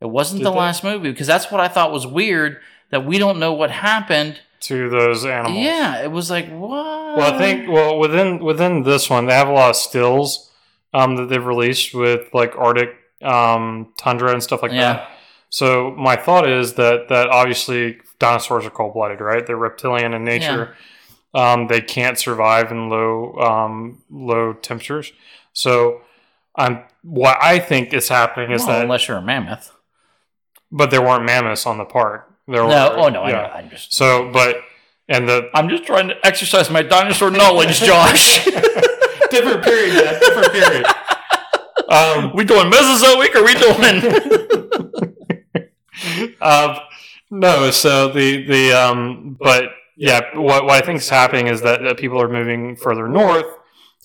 It wasn't Did the they? last movie because that's what I thought was weird that we don't know what happened. to those animals. Yeah, it was like what? Well, I think well within within this one they have a lot of stills um, that they've released with like Arctic um, tundra and stuff like Yeah. that. So my thought is that that obviously dinosaurs are cold blooded, right? They're reptilian in nature. Um, they can't survive in low um, low temperatures. So I'm what I think is happening is Well, that, unless you're a mammoth. but there weren't mammoths on the park. There No, were, oh no, I yeah. know. I'm just So, but and the I'm just trying to exercise my dinosaur knowledge, Josh. different period, yeah, different period. Um, we doing Mesozoic or we doing? um, no, so the the um, but yeah, what what I think is happening is that, that people are moving further north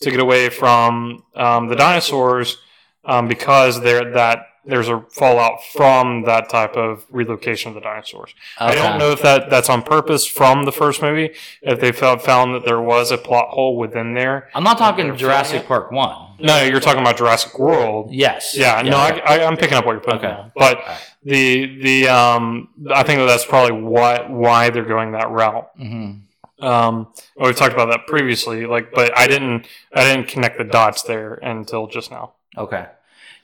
to get away from um, the dinosaurs um, because they're that there's a fallout from that type of relocation of the dinosaurs. I don't know if that that's on purpose from the first movie. If they felt found that there was a plot hole within there. I'm not talking Jurassic Park one. No, you're talking about Jurassic World. Yes. Yeah, no, I, I, I'm picking up what you're putting Okay. down. But Alright. The the um, I think that that's probably why why they're going that route. hmm Um, well, we've talked about that previously, like, but I didn't I didn't connect the dots there until just now. Okay.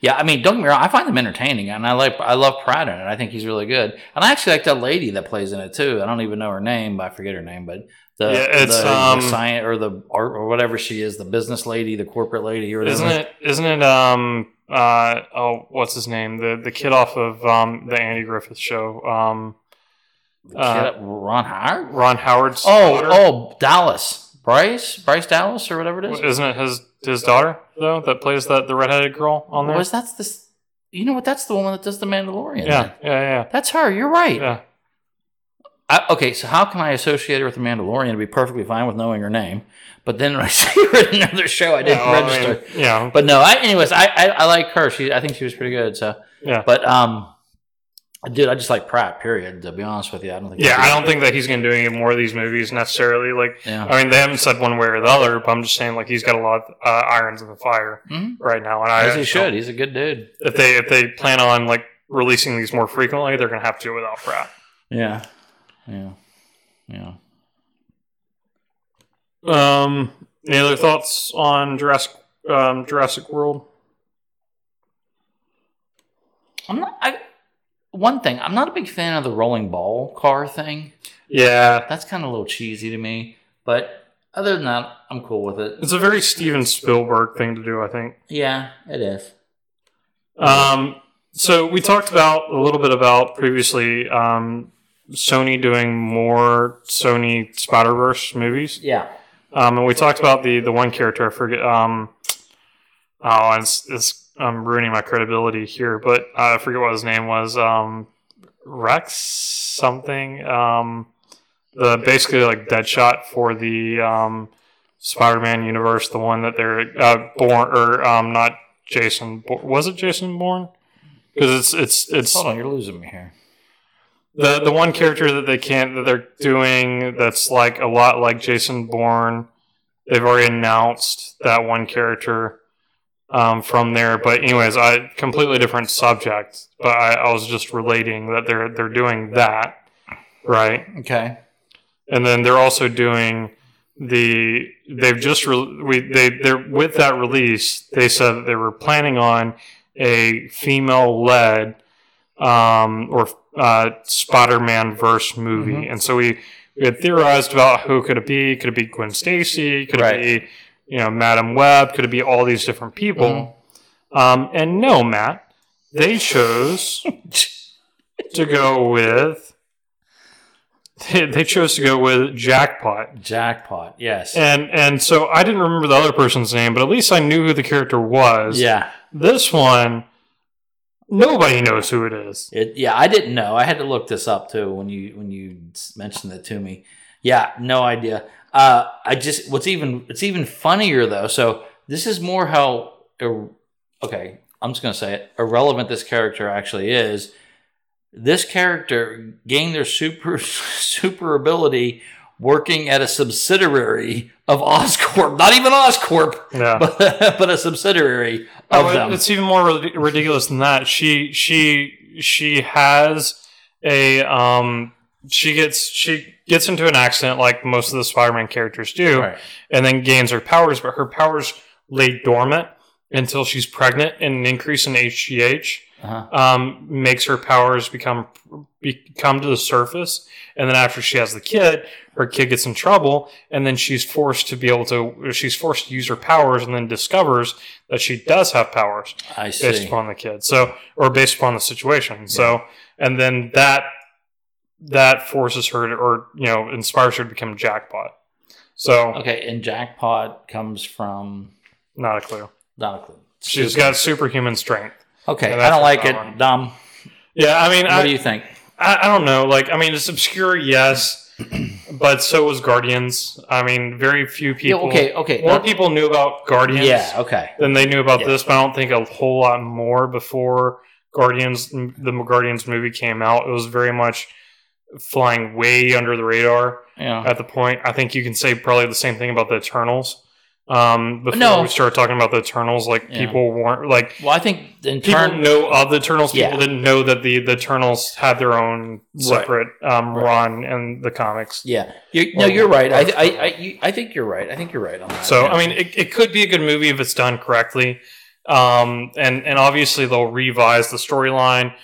Yeah, I mean, don't get me wrong. I find them entertaining, and I like I love Pratt in it. I think he's really good, and I actually like that lady that plays in it too. I don't even know her name, but I forget her name. But the Yeah, it's, the, um, the science or the art or whatever she is, the business lady, the corporate lady, or. Isn't it? Isn't it? Um. Uh. Oh, what's his name? The the kid off of um the Andy Griffith show. Um. Uh, Ron Howard? Ron Howard's. Oh, daughter. oh, Dallas, Bryce, Bryce Dallas, or whatever it is. Isn't it his his daughter though that plays that the redheaded girl on there? Was that's this? You know what? That's the woman that does the Mandalorian. yeah, yeah, yeah, that's her. You're right. yeah. I, okay, so how can I associate her with the Mandalorian and be perfectly fine with knowing her name? But then when I see her in another show, I didn't well, I mean, register. yeah, But no, I, anyways, I, I I like her. She I think she was pretty good. So yeah. but um, dude, I just like Pratt. Period. To be honest with you, I don't think. Yeah, I don't think that he's going to do any more of these movies necessarily. Like, Yeah. I mean, they haven't said one way or the other, but I'm just saying, like, he's got a lot of uh, irons in the fire Mhm. right now. And I As he should. He's a good dude. If they if they plan on like releasing these more frequently, they're going to have to do it without Pratt. Yeah. Yeah. Yeah. Um, any other thoughts on Jurassic um, Jurassic World? I'm not. I, one thing, I'm not a big fan of the rolling ball car thing. Yeah, That's kind of a little cheesy to me. But other than that, I'm cool with it. it's a very Steven Spielberg thing to do. I think. Yeah, it is. Um, so we talked about a little bit about previously um, Sony doing more Sony Spider Verse movies. Yeah. Um, and we talked about the the one character. I forget. Um, oh, it's, it's I'm ruining my credibility here, but I forget what his name was. Um, Rex something. Um, the basically like Deadshot for the um, Spider-Man universe, the one that they're uh, born or um, not Jason. Was it Jason Bourne? Because it's it's it's Hold on, you're losing me here. The the one character that they can't that they're doing that's like a lot like Jason Bourne. They've already announced that one character um, from there, but anyways, I completely different subject. But I, I was just relating that they're they're doing that, right? Okay. And then they're also doing the they've just re- we they they're with that release. They said that they were planning on a female led um, or uh, Spider-Man verse movie, Mhm. and so we, we had theorized about who could it be? Could it be Gwen Stacy? Could Right. it be you know Madam Web? Could it be all these different people? Um, and no, Matt, they chose to go with. They, they chose to go with Jackpot, Jackpot. Yes. and and so I didn't remember the other person's name, but at least I knew who the character was. yeah. This one, Nobody knows who it is. It, yeah, I didn't know. I had to look this up too when you when you mentioned it to me. Yeah, no idea. Uh, I just what's even it's even funnier though. So this is more how ir- okay. I'm just gonna say it. Irrelevant this character actually is. This character gained their super super ability working at a subsidiary of Oscorp. Not even Oscorp, Yeah. but, but a subsidiary of Oh, them. It's even more ridiculous than that. She she she has a um she gets she gets into an accident like most of the Spider-Man characters do, Right. and then gains her powers, but her powers lay dormant until she's pregnant, and an increase in HGH Uh-huh. um, makes her powers become become to the surface, and then after she has the kid, her kid gets in trouble, and then she's forced to be able to she's forced to use her powers, and then discovers that she does have powers I see. based upon the kid, so or based upon the situation. So, and then that that forces her to, or you know, inspires her to become jackpot. So, Okay, and jackpot comes from not a clue. not a clue. She's Super. got superhuman strength. Okay, I don't like it. one. Dom, Yeah, I mean, what I, do you think? I, I don't know. Like, I mean, it's obscure, yes, but so was Guardians. I mean, very few Yeah, people. okay, okay. More not- people knew about Guardians yeah, okay. than they knew about Yeah. this, but I don't think a whole lot more before Guardians, the Guardians movie came out. It was very much flying way under the radar Yeah. at the point. I think you can say probably the same thing about the Eternals. Um, before No. we started talking about the Eternals, like Yeah. people weren't like Well, I think in people turn, know of the Eternals. People Yeah. didn't know that the the Eternals had their own separate um, Right. run in the comics. yeah. You, no, you're right. I, I, I, you- I think you're right. I think you're right on that. So yeah. I mean, it, it could be a good movie if it's done correctly, um, and and obviously they'll revise the storyline.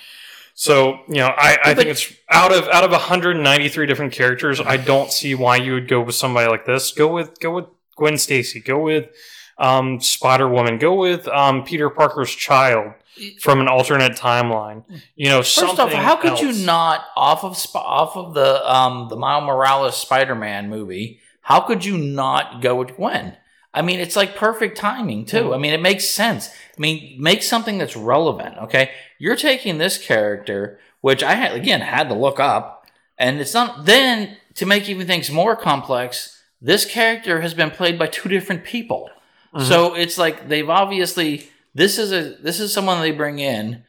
So you know, I, I think it's out of out of 193 different characters. I don't see why you would go with somebody like this. Go with go with Gwen Stacy. Go with um, Spider Woman. Go with um, Peter Parker's child from an alternate timeline. You know, First off, how could else. you not off of off of the um the Miles Morales Spider-Man movie? How could you not go with Gwen? I mean, it's like perfect timing too. Mhm. I mean, it makes sense. I mean, make something that's relevant. Okay, you're taking this character, which I had again had to look up, and it's not. Then to make even things more complex, this character has been played by two different people. Mhm. So it's like they've obviously this is a this is someone they bring in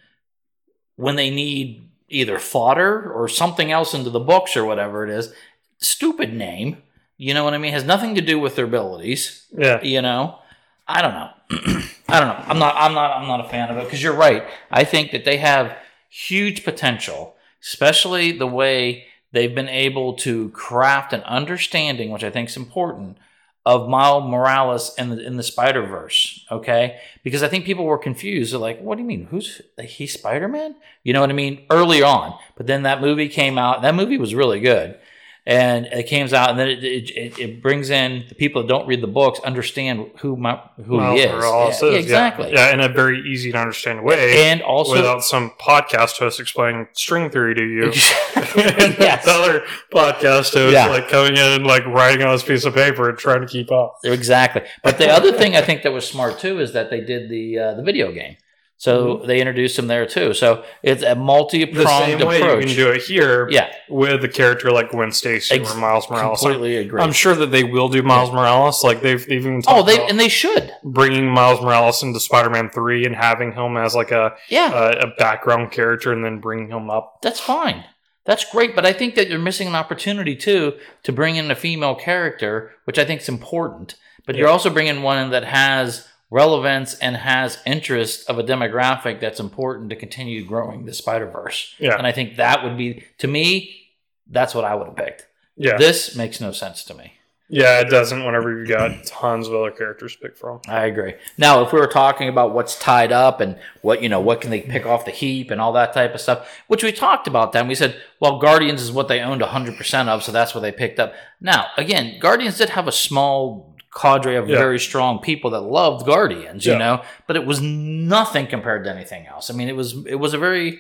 when they need either fodder or something else into the books or whatever it is. Stupid name, you know what I mean? Has nothing to do with their abilities. Yeah. You know, I don't know. I don't know. I'm not. I'm not. I'm not a fan of it because you're right. I think that they have huge potential, especially the way they've been able to craft an understanding, which I think is important, of Miles Morales in the in the Spider Verse. Okay, because I think people were confused. They're like, "What do you mean? Who's he's Spider Man?" You know what I mean? Early on, but then that movie came out. That movie was really good. And it came out, and then it, it, it, brings in the people that don't read the books understand who my, who Miles he is. Yeah, exactly. Yeah. yeah, in a very easy to understand way. And also, without some podcast host explaining string theory to you. and yes, other podcast host Yeah. like coming in and like writing on this piece of paper and trying to keep up. exactly. But the other thing I think that was smart too is that they did the uh, the video game, so they introduced him there too. So it's a multi Mm-hmm. The pronged same way approach. you can do it here yeah, with a character like Gwen Stacy Ex- or Miles Morales. I'm, completely agree. I'm sure that they will do Miles Morales. Like they've, they've even oh, they about and they should. bringing Miles Morales into Spider-Man 3 and having him as like a, Yeah, a, a background character and then bringing him up. that's fine. That's great, but I think that you're missing an opportunity too to bring in a female character, which I think is important. But you're also bringing one that has relevance and has interest of a demographic that's important to continue growing the Spider Verse. Yeah. And I think that would be, to me, that's what I would have picked. Yeah. This makes no sense to me. Yeah, it doesn't whenever you've got tons of other characters to pick from. I agree. Now, if we were talking about what's tied up and what you know, what can they pick off the heap and all that type of stuff, which we talked about, then we said, well, Guardians is what they owned 100% of, so that's what they picked up. Now, again, Guardians did have a small cadre of Yeah. very strong people that loved Guardians, you know, but it was nothing compared to anything else. I mean, it was it was a very,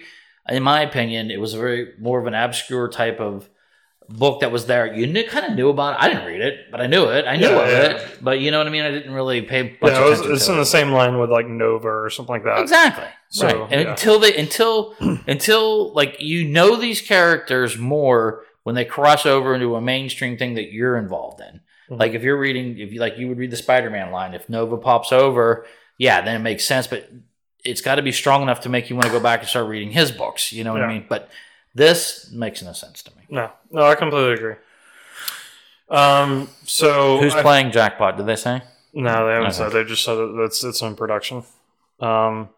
in my opinion, it was a very more of an obscure type of book that was there. You knew, kind of knew about it. I didn't read it, but I knew it. I knew Yeah, of yeah. it, but you know what I mean. I didn't really pay much Yeah, it was, attention it's in it. the same line with like Nova or something like that. Exactly. So, right. And yeah. until they until until like you know these characters more when they cross over into a mainstream thing that you're involved in. Mhm. Like if you're reading if you like you would read the Spider-Man line, if Nova pops over, yeah, then it makes sense, but it's got to be strong enough to make you want to go back and start reading his books, you know what Yeah. I mean? But this makes no sense to me. No, no, I completely agree. Um, so Who's I- playing Jackpot, did they say? No, they haven't Okay. said. They just said that it's it's in production. Um,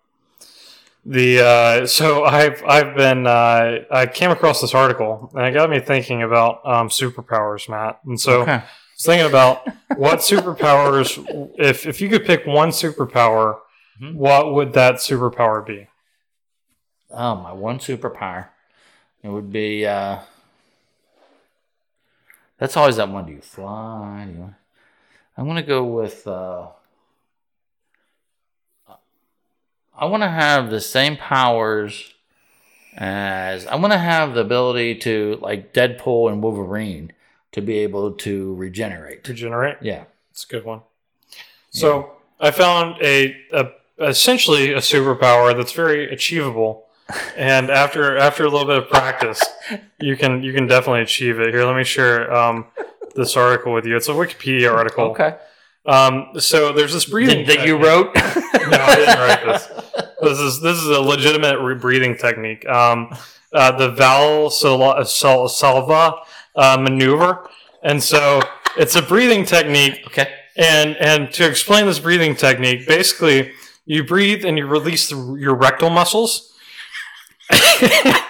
the uh, so I've I've been uh, I came across this article and it got me thinking about um, superpowers, Matt. And so Okay. I was thinking about what superpowers if if you could pick one superpower, Mhm. what would that superpower be? Oh, my one superpower. It would be uh That's always that one. Do you fly? Do you... I'm gonna go with uh I wanna have the same powers as I wanna have the ability to like Deadpool and Wolverine to be able to regenerate. Regenerate. Yeah. It's a good one. So I found a, a essentially a superpower that's very achievable, and after after a little bit of practice, you can you can definitely achieve it. Here, let me share um, this article with you. It's a Wikipedia article. Okay. Um, so there's this breathing That, that you wrote? No, I didn't write this. This is this is a legitimate re- breathing technique. Um, uh, the Val Sal- Sal- Salva uh, maneuver, and so it's a breathing technique Okay. and and to explain this breathing technique, basically you breathe and you release the, your rectal muscles. Okay.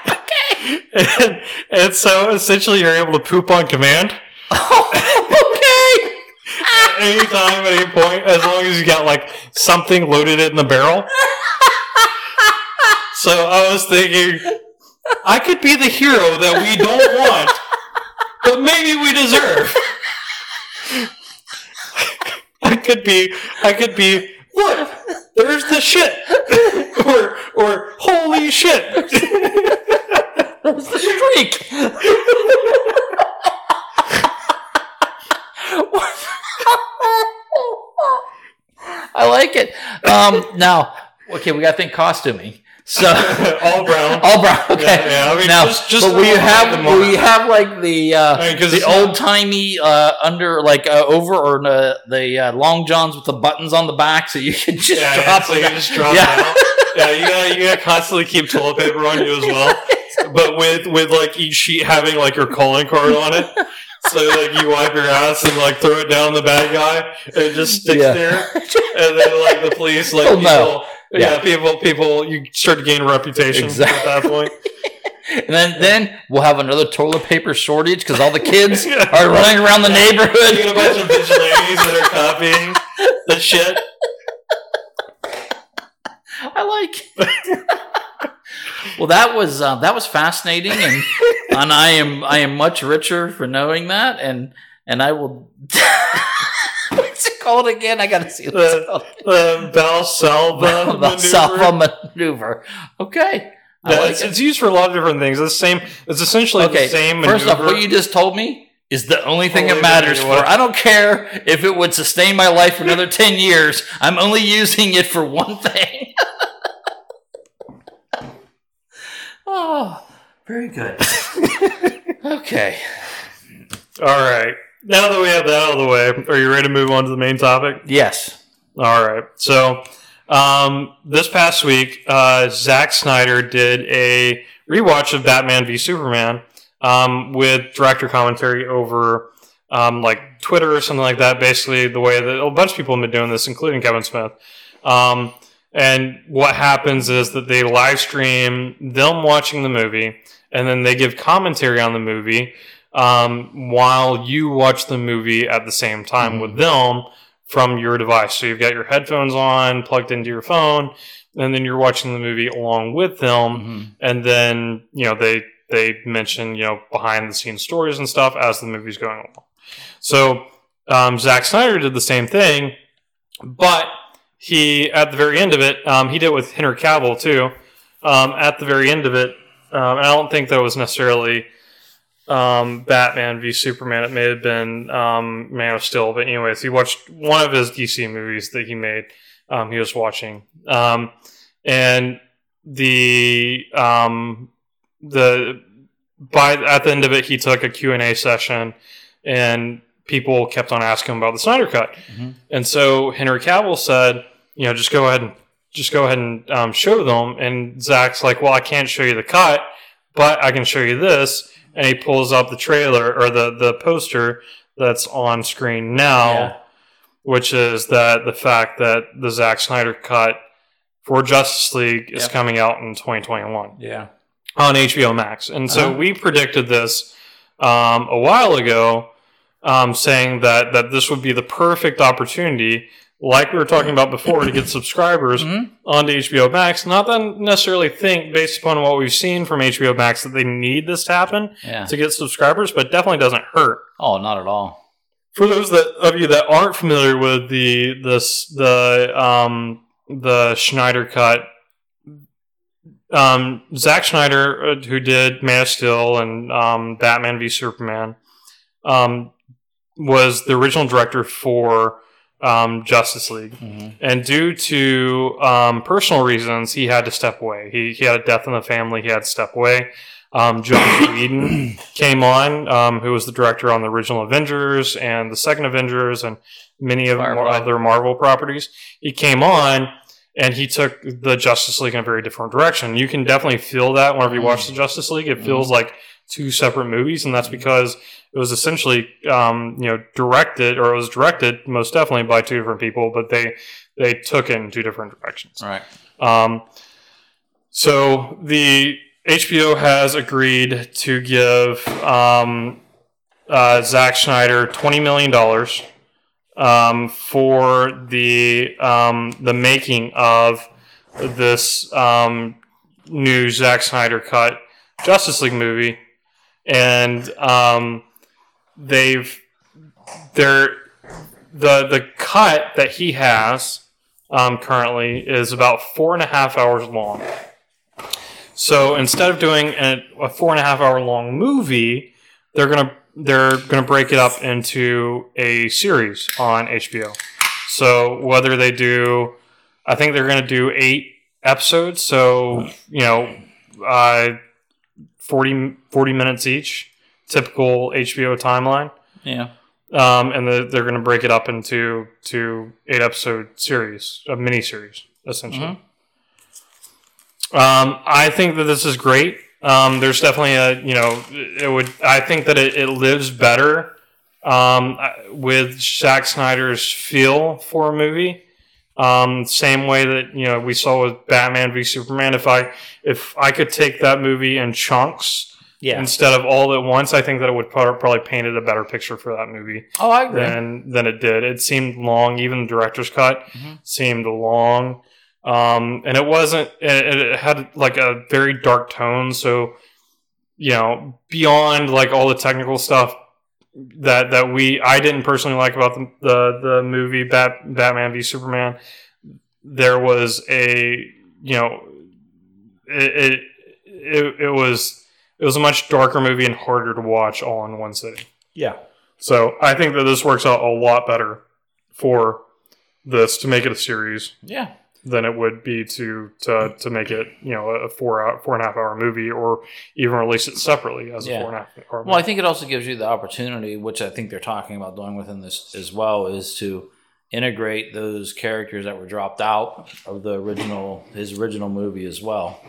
And, and so essentially you're able to poop on command okay. at any time, at any point, as long as you got like something loaded in the barrel. So I was thinking, I could be the hero that we don't want, but maybe we deserve. I could be, I could be. Look, there's the shit, or or holy shit. That's the streak. I like it. Um, now, okay, we got to think costuming. So All brown. all brown. Okay. Yeah, yeah, I mean, now, just- just but will you have will you have like the uh, I mean, the old timey uh, under like uh, over or the the uh, long johns with the buttons on the back, so you can just Yeah, yeah, drop so you it. just drop Yeah. out. Yeah, you gotta you gotta constantly keep toilet paper on you as well. But with with like each sheet having like your calling card on it. So like you wipe your ass and like throw it down the bad guy and it just sticks Yeah. there. And then like the police like Oh, no. Yeah. Yeah. people people you start to gain a reputation Exactly. at that point. And then, then we'll have another toilet paper shortage because all the kids Yeah. are running around the You neighborhood. get a bunch of vigilantes that are copying the shit. I like. well, that was uh, that was fascinating, and and I am I am much richer for knowing that, and and I will. Called again? I gotta see what it's called. The Valsalva Salva maneuver. Okay. Yeah, like it's, it. it's used for a lot of different things. It's the same. It's essentially Okay. the same. First off, maneuver. what you just told me is the only thing Only it matters for. I don't care if it would sustain my life for another 10 years. I'm only using it for one thing. oh, very good. okay. All right. Now that we have that out of the way, are you ready to move on to the main topic? Yes. All right. So, um, this past week, uh, Zack Snyder did a rewatch of Batman v Superman um, with director commentary over um, like Twitter or something like that. Basically, the way that a bunch of people have been doing this, including Kevin Smith. Um, and what happens is that they live stream them watching the movie, and then they give commentary on the movie um, while you watch the movie at the same time Mhm. with them from your device. So you've got your headphones on, plugged into your phone, and then you're watching the movie along with them. Mhm. And then you know they they mention you know behind the scenes stories and stuff as the movie's going along. So um, Zack Snyder did the same thing, but he at the very end of it, um, he did it with Henry Cavill too. Um, at the very end of it, um, I don't think that was necessarily um, Batman v Superman. It may have been um, Man of Steel, but anyways, he watched one of his DC movies that he made. Um, he was watching, um, and the um, the by at the end of it, he took a Q and A session, and people kept on asking him about the Snyder Cut, Mhm. and so Henry Cavill said, you know, just go ahead and just go ahead and um, show them. And Zack's like, well, I can't show you the cut, but I can show you this. And he pulls up the trailer or the the poster that's on screen now, Yeah. which is that the fact that the Zack Snyder cut for Justice League is Yep. coming out in 2021 Yeah. on HBO Max. And so Uh-huh. we predicted this um, a while ago, um, saying that that this would be the perfect opportunity, like we were talking about before, to get subscribers Mhm. onto HBO Max. Not that I necessarily think, based upon what we've seen from HBO Max, that they need this to happen Yeah. to get subscribers, but definitely doesn't hurt. Oh, not at all. For those that of you that aren't familiar with the this the um, the Snyder cut, um, Zack Snyder, uh, who did Man of Steel and um, Batman v Superman, um, was the original director for um, Justice League. Mhm. And due to um, personal reasons, he had to step away. He, he had a death in the family. He had to step away. Um, Joss Whedon came on, um, who was the director on the original Avengers and the second Avengers and many of Firefly. other Marvel properties. He came on and he took the Justice League in a very different direction. You can definitely feel that whenever you watch the Justice League. It feels like two separate movies, and that's because it was essentially um, you know directed or it was directed most definitely by two different people, but they they took it in two different directions. All right. Um, so the HBO has agreed to give um, uh, Zack Snyder twenty million dollars um, for the um, the making of this um, new Zack Snyder cut Justice League movie, and um, they've they're the the cut that he has um, currently is about four and a half hours long. So instead of doing a, a four and a half hour long movie, they're gonna they're gonna break it up into a series on HBO. So whether they do, I think they're gonna do eight episodes. So you know, uh, 40, 40 minutes each, typical HBO timeline Yeah. um, and the, they're going to break it up into to eight episode series, a mini series, essentially. Mhm. Um, I think that this is great. Um, there's definitely a you know it would I think that it, it lives better um, with Zack Snyder's feel for a movie. Um, same way that you know we saw with Batman v Superman. If I if I could take that movie in chunks Yeah. instead of all at once, I think that it would pro- probably painted a better picture for that movie Oh, I agree. than than it did. It seemed long. Even the director's cut Mhm. seemed long, um, and it wasn't. It, it had like a very dark tone. So, you know, beyond like all the technical stuff that that we I didn't personally like about the the, the movie Bat, Batman v Superman, there was a you know it, it it it was it was a much darker movie and harder to watch all in one sitting. yeah. So I think that this works out a lot better for this to make it a series Yeah. Than it would be to to, to make it you know a four hour, four and a half hour movie or even release it separately as Yeah. a four and a half hour. Movie. Well, I think it also gives you the opportunity, which I think they're talking about doing within this as well, is to integrate those characters that were dropped out of the original his original movie as well.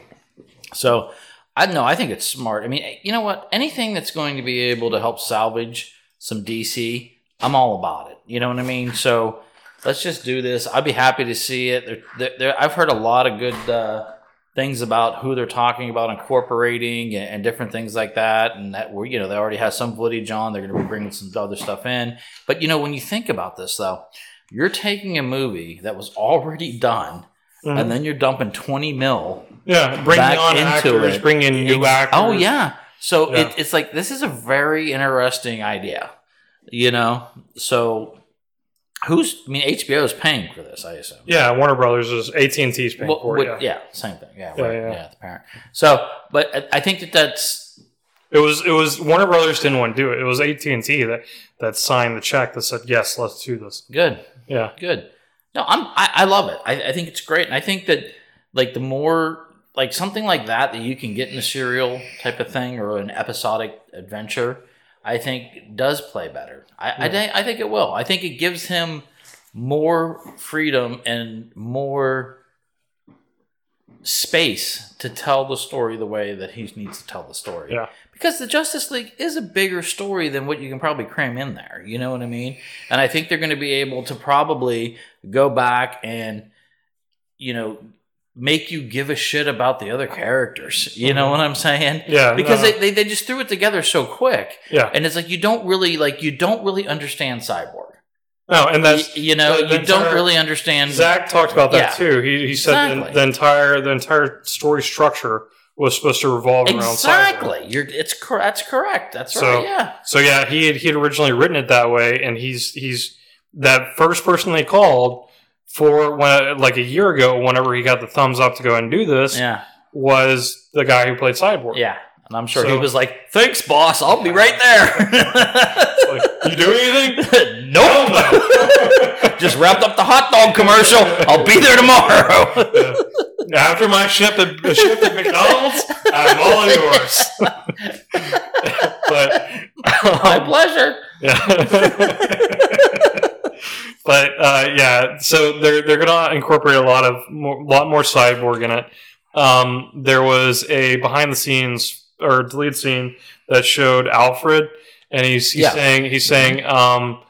So I don't know. I think it's smart. I mean, you know what? Anything that's going to be able to help salvage some DC, I'm all about it. You know what I mean? So let's just do this. I'd be happy to see it. There, there, I've heard a lot of good uh, things about who they're talking about incorporating and, and different things like that. And that we're, you know, they already have some footage on. They're going to be bringing some other stuff in. But you know, when you think about this, though, you're taking a movie that was already done, Mhm. and then you're dumping 20 mil yeah, bringing back on into actors, it. bringing new Ex- actors. Oh yeah. So Yeah. It, it's like this is a very interesting idea, you know. So who's? I mean, HBO is paying for this, I assume. yeah. Warner Brothers is AT and T's paying Well, for it. Yeah. yeah, same thing. Yeah, Yeah, right. yeah. Yeah, the parent. So, but I- I think that that's It was it was Warner Brothers didn't want to do it. It was AT and T that that signed the check that said yes, let's do this. Good. Yeah, Good. No, I'm. I, I love it. I, I think it's great, and I think that like the more like something like that that you can get in a serial type of thing or an episodic adventure, I think does play better. I I, think, I think it will. I think it gives him more freedom and more space to tell the story the way that he needs to tell the story. Yeah. Because the Justice League is a bigger story than what you can probably cram in there. You know what I mean? And I think they're going to be able to probably go back and, you know, make you give a shit about the other characters. You know mm-hmm. what I'm saying? yeah. Because no, they, they, they just threw it together so quick. yeah, And it's like you don't really like you don't really understand Cyborg. no, and that's Y- you know, the- the you don't really understand Zack talked about that Yeah. too. He he said Exactly. the, the entire the entire story structure was supposed to revolve around Cyborg. Exactly. You're it's cor- that's correct. That's So- right. Yeah. So yeah, he had he had originally written it that way, and he's he's that first person they called for when like a year ago, whenever he got the thumbs up to go and do this, Yeah. was the guy who played Cyborg. Yeah. And I'm sure he was like, "Thanks, boss. I'll be right there." Like, you do anything? nope. Just wrapped up the hot dog commercial. I'll be there tomorrow. After my ship at, shift at McDonald's, I'm all yours. but My um, pleasure. Yeah. But uh, yeah, so they're they're gonna incorporate a lot of more, lot more cyborg in it. Um, there was a behind the scenes or deleted scene that showed Alfred, and he's he's Yeah. saying he's saying um,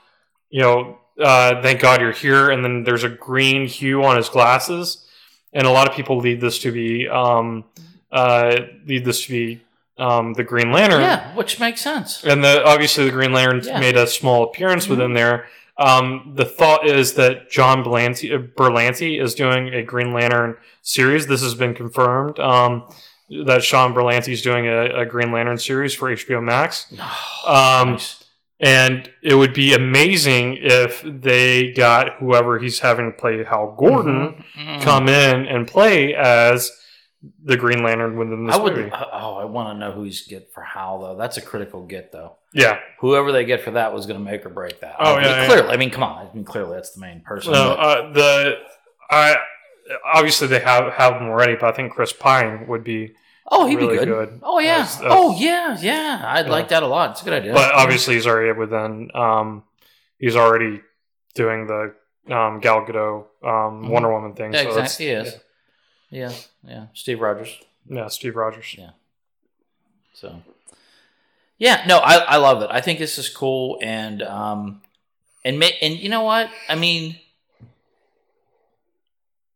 you know uh, thank God you're here, and then there's a green hue on his glasses, and a lot of people lead this to be um, uh, lead this to be um, the Green Lantern. Yeah, which makes sense. And the, obviously, the Green Lantern Yeah. made a small appearance Mhm. within there. Um, the thought is that John Berlanti, uh, Berlanti is doing a Green Lantern series. This has been confirmed. Um, that Sean Berlanti is doing a, a Green Lantern series for HBO Max. Um, Nice. and it would be amazing if they got whoever he's having to play Hal Gordon Mhm. come in and play as the Green Lantern within this I would. movie. Oh, I want to know who he's get for Hal though. That's a critical get though. Yeah. Whoever they get for that was going to make or break that. Oh, I mean, yeah, yeah. clearly. I mean, come on. I mean, clearly that's the main person. No, but- uh, the I obviously they have have them already, but I think Chris Pine would be. oh, he'd really be good. good. Oh yeah. That's- that's- oh yeah. Yeah. I'd Yeah. like that a lot. It's a good idea. But obviously, he's already within. Um, he's already doing the um, Gal Gadot um, Mhm. Wonder Woman thing. yeah, so exactly. He is. Yeah. yeah. Steve Rogers. Yeah, Steve Rogers. Yeah. So, yeah, no, I, I love it. I think this is cool, and um, and ma- and you know what? I mean,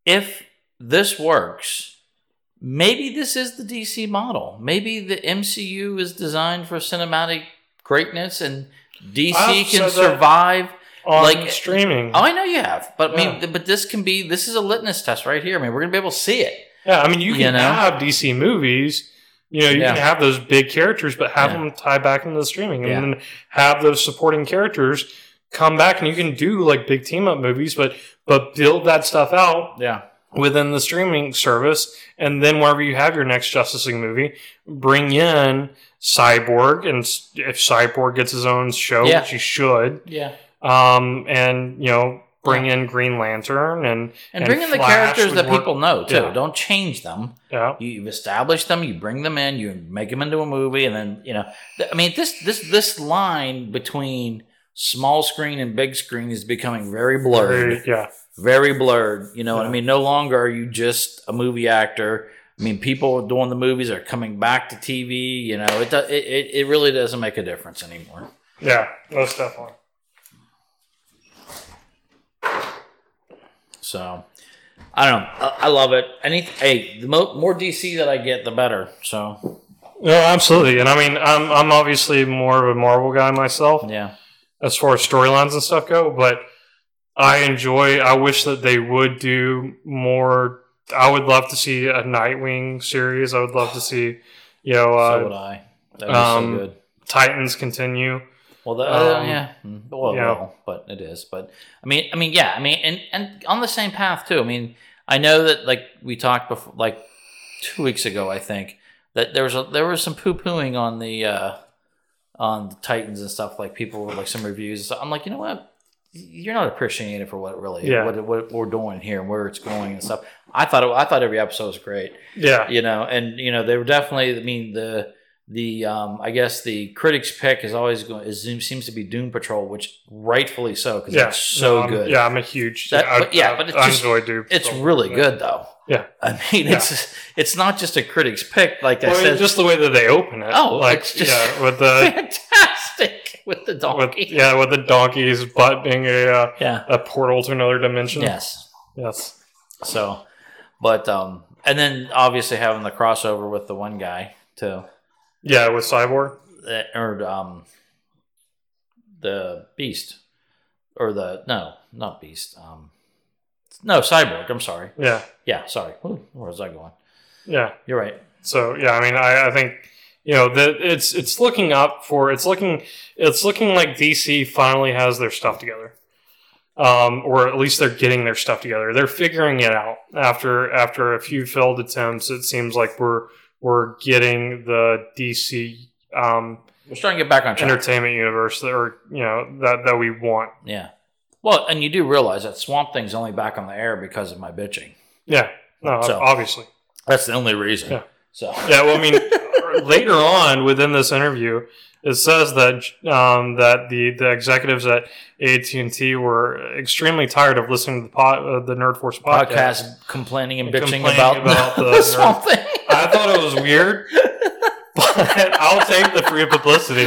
if this works, maybe this is the DC model. Maybe the MCU is designed for cinematic greatness, and DC can said that. survive. On Like- streaming. Oh, I know you have, but I mean, but this can be this is a litmus test right here. I mean, we're gonna be able to see it. yeah, I mean, you can You know? have DC movies. You know, you Yeah. can have those big characters, but have Yeah. them tie back into the streaming, and Yeah. then have those supporting characters come back, and you can do like big team up movies, but but build that stuff out Yeah, within the streaming service, and then whenever you have your next Justice League movie, bring in Cyborg, and if Cyborg gets his own show, Yeah. which he should, yeah. Um, and you know, bring in Green Lantern, and And, And bring in the characters that work- people know too. Yeah. Don't change them. yeah, You, you've established them. You bring them in. You make them into a movie, and then you know. I mean, this this this line between small screen and big screen is becoming very blurred. very- yeah, Very blurred. You know what I mean? No longer are you just a movie actor. I mean, people doing the movies are coming back to TV. You know, it, it it really doesn't make a difference anymore. yeah, most definitely. So. I don't know. I, I love it. Any hey, the mo- more DC that I get, the better. So No, absolutely, and I mean, I'm I'm obviously more of a Marvel guy myself. yeah, as far as storylines and stuff go, but I enjoy. I wish that they would do more. I would love to see a Nightwing series. I would love to see, you know, so would uh, I. That'd be um, so good. Titans continue. Well, the, uh, um, yeah, well, yeah. well, but it is. But I mean, I mean, yeah, I mean, and and on the same path too. I mean, I know that like we talked before, like two weeks ago, I think that there was a, there was some poo pooing on the uh, on the Titans and stuff. Like people were like some reviews. I'm like, you know what? You're not appreciating it for what it really Yeah. what, what we're doing here and where it's going and stuff. I thought it, I thought every episode was great Yeah. you know, and you know they were definitely. I mean the the um, I guess the critics pick is always going is seems to be Doom Patrol, which rightfully so because Yeah. it's so No, good. Yeah, I'm a huge. That- I, but yeah, I- but it's I just- enjoy Doom. It's Patrol. really good though. Yeah. I mean it's it's not just a critics pick like I Well, I mean, said. just the way that they open it. Oh, like it's just- yeah, with the fantastic with the with, donkey. yeah, with the donkey's butt being a uh, yeah. a portal to another dimension. Yes. Yes. So, but um, and then obviously having the crossover with the one guy too. Yeah, with Cyborg. that- or um the beast or the no not beast um no cyborg i'm sorry Yeah. yeah sorry Ooh, where was i going Yeah. you're right So yeah, I mean, I, I think you know that it's it's looking up for it's looking it's looking like DC finally has their stuff together, um, or at least they're getting their stuff together. They're figuring it out after after a few failed attempts. It seems like we're we're getting the DC um, we're starting to get back on track entertainment universe that or you know that that we want. yeah well and you do realize that swamp thing's only back on the air because of my bitching Yeah. No, So- obviously. that's the only reason Yeah. so Yeah, well, I mean, later on within this interview, it says that um, that the, the executives at AT and T were extremely tired of listening to the pod, uh, the Nerd Force podcast. podcast complaining and bitching Complaining about, about the, the swamp thing I thought it was weird, but I'll take the free publicity.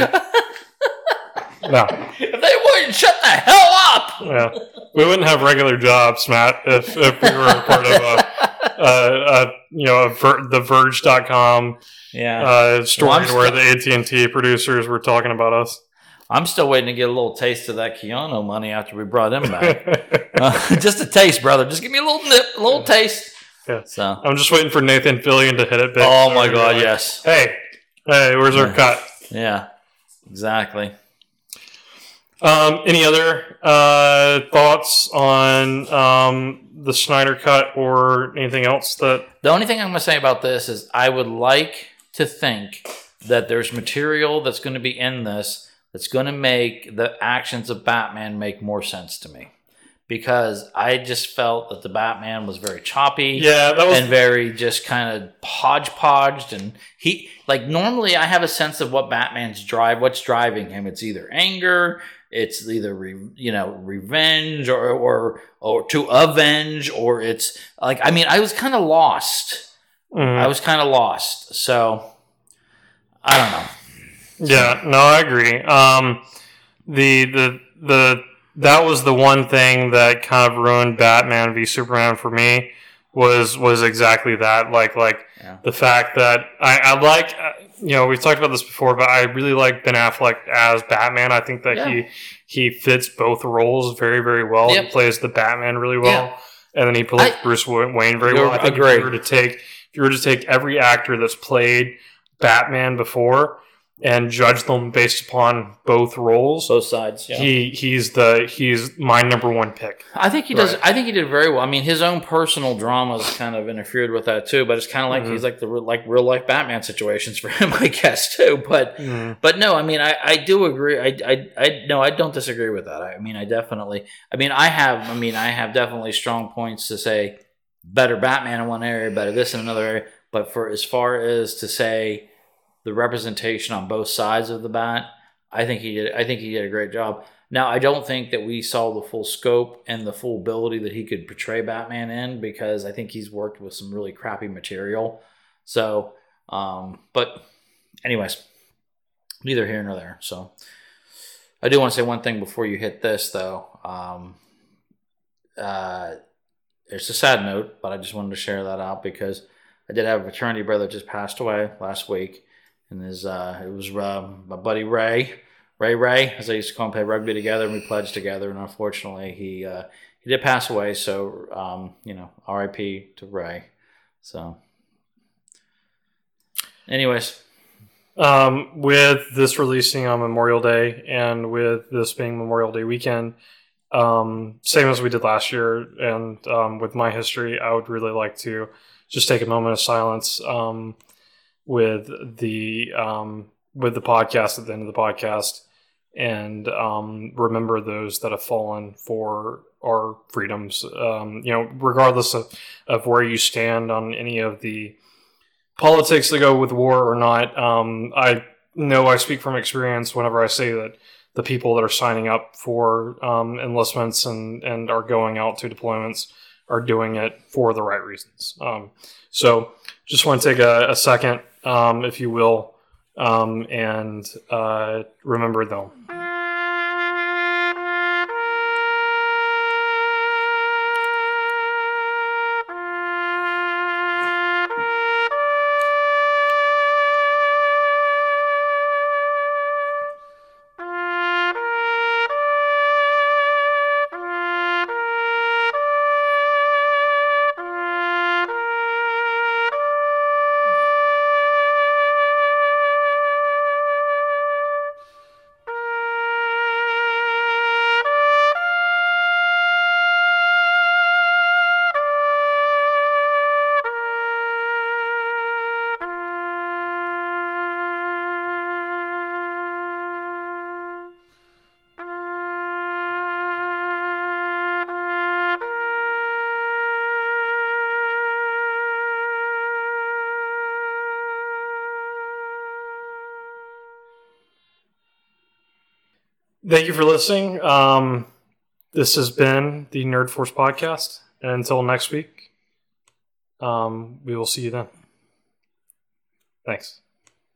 No, if they wouldn't shut the hell up yeah, we wouldn't have regular jobs, Matt, if, if we were a part of a, a, a you know a Ver, the Verge.com yeah uh, story Well, I'm where the AT and T producers were talking about us. I'm still waiting to get a little taste of that Keanu money after we brought him back. Uh, just a taste, brother. Just give me a little nip, a little taste. Yeah. So. I'm just waiting for Nathan Fillion to hit it big. Oh my God! like, Yes. Hey, hey, where's our cut? Yeah. Exactly. Um, any other uh, thoughts on um, the Snyder cut or anything else that? The only thing I'm going to say about this is I would like to think that there's material that's going to be in this that's going to make the actions of Batman make more sense to me. Because I just felt that the Batman was very choppy. Yeah, that was. and very just kind of hodgepodged and he like normally i have a sense of what batman's drive what's driving him it's either anger it's either re, you know revenge or or or to avenge or it's like i mean i was kind of lost Mhm. i was kind of lost so i don't know Yeah, no, I agree. Um, the the the that was the one thing that kind of ruined Batman v Superman for me was was exactly that. Like like Yeah. the fact that I, I like uh, you know we've talked about this before, but I really like Ben Affleck as Batman. I think that Yeah. he he fits both roles very very well. Yep. He plays the Batman really well, Yeah. and then he plays I- Bruce Wayne very well. I think if you were to take if you were to take every actor that's played Batman before and judge them based upon both roles. both sides yeah. He he's the he's my number one pick. I think he does. Right. I think he did very well. I mean, his own personal dramas kind of interfered with that too. But it's kind of like Mhm. he's like the real- like real life Batman situations for him, I guess too. But but no, I mean, I, I do agree. I, I I no, I don't disagree with that. I mean, I definitely. I mean, I have. I mean, I have definitely strong points to say better Batman in one area, better this in another area. But for as far as to say the representation on both sides of the bat, I think he did. I think he did a great job. Now, I don't think that we saw the full scope and the full ability that he could portray Batman in because I think he's worked with some really crappy material. So, um, but, anyways, neither here nor there. So, I do want to say one thing before you hit this, though. Um, uh, it's a sad note, but I just wanted to share that out because I did have a fraternity brother just passed away last week, and his uh, it was uh, my buddy Ray, Ray Ray, as I used to call him, play rugby together, and we pledged together. And unfortunately, he uh, he did pass away. So um, you know, R.I.P. to Ray. So, anyways, Um, with this releasing on Memorial Day and with this being Memorial Day weekend, um, same as we did last year, and um, with my history, I would really like to just take a moment of silence um, with the um, with the podcast at the end of the podcast and um, remember those that have fallen for our freedoms. Um, you know, regardless of, of where you stand on any of the politics that go with war or not. Um, I know I speak from experience whenever I say that the people that are signing up for um, enlistments and, and are going out to deployments are doing it for the right reasons. Um, so just want to take a, a second, um, if you will, um, and uh, remember them. You for listening. Um, this has been the Nerd Force podcast. And until next week, um, we will see you then. Thanks.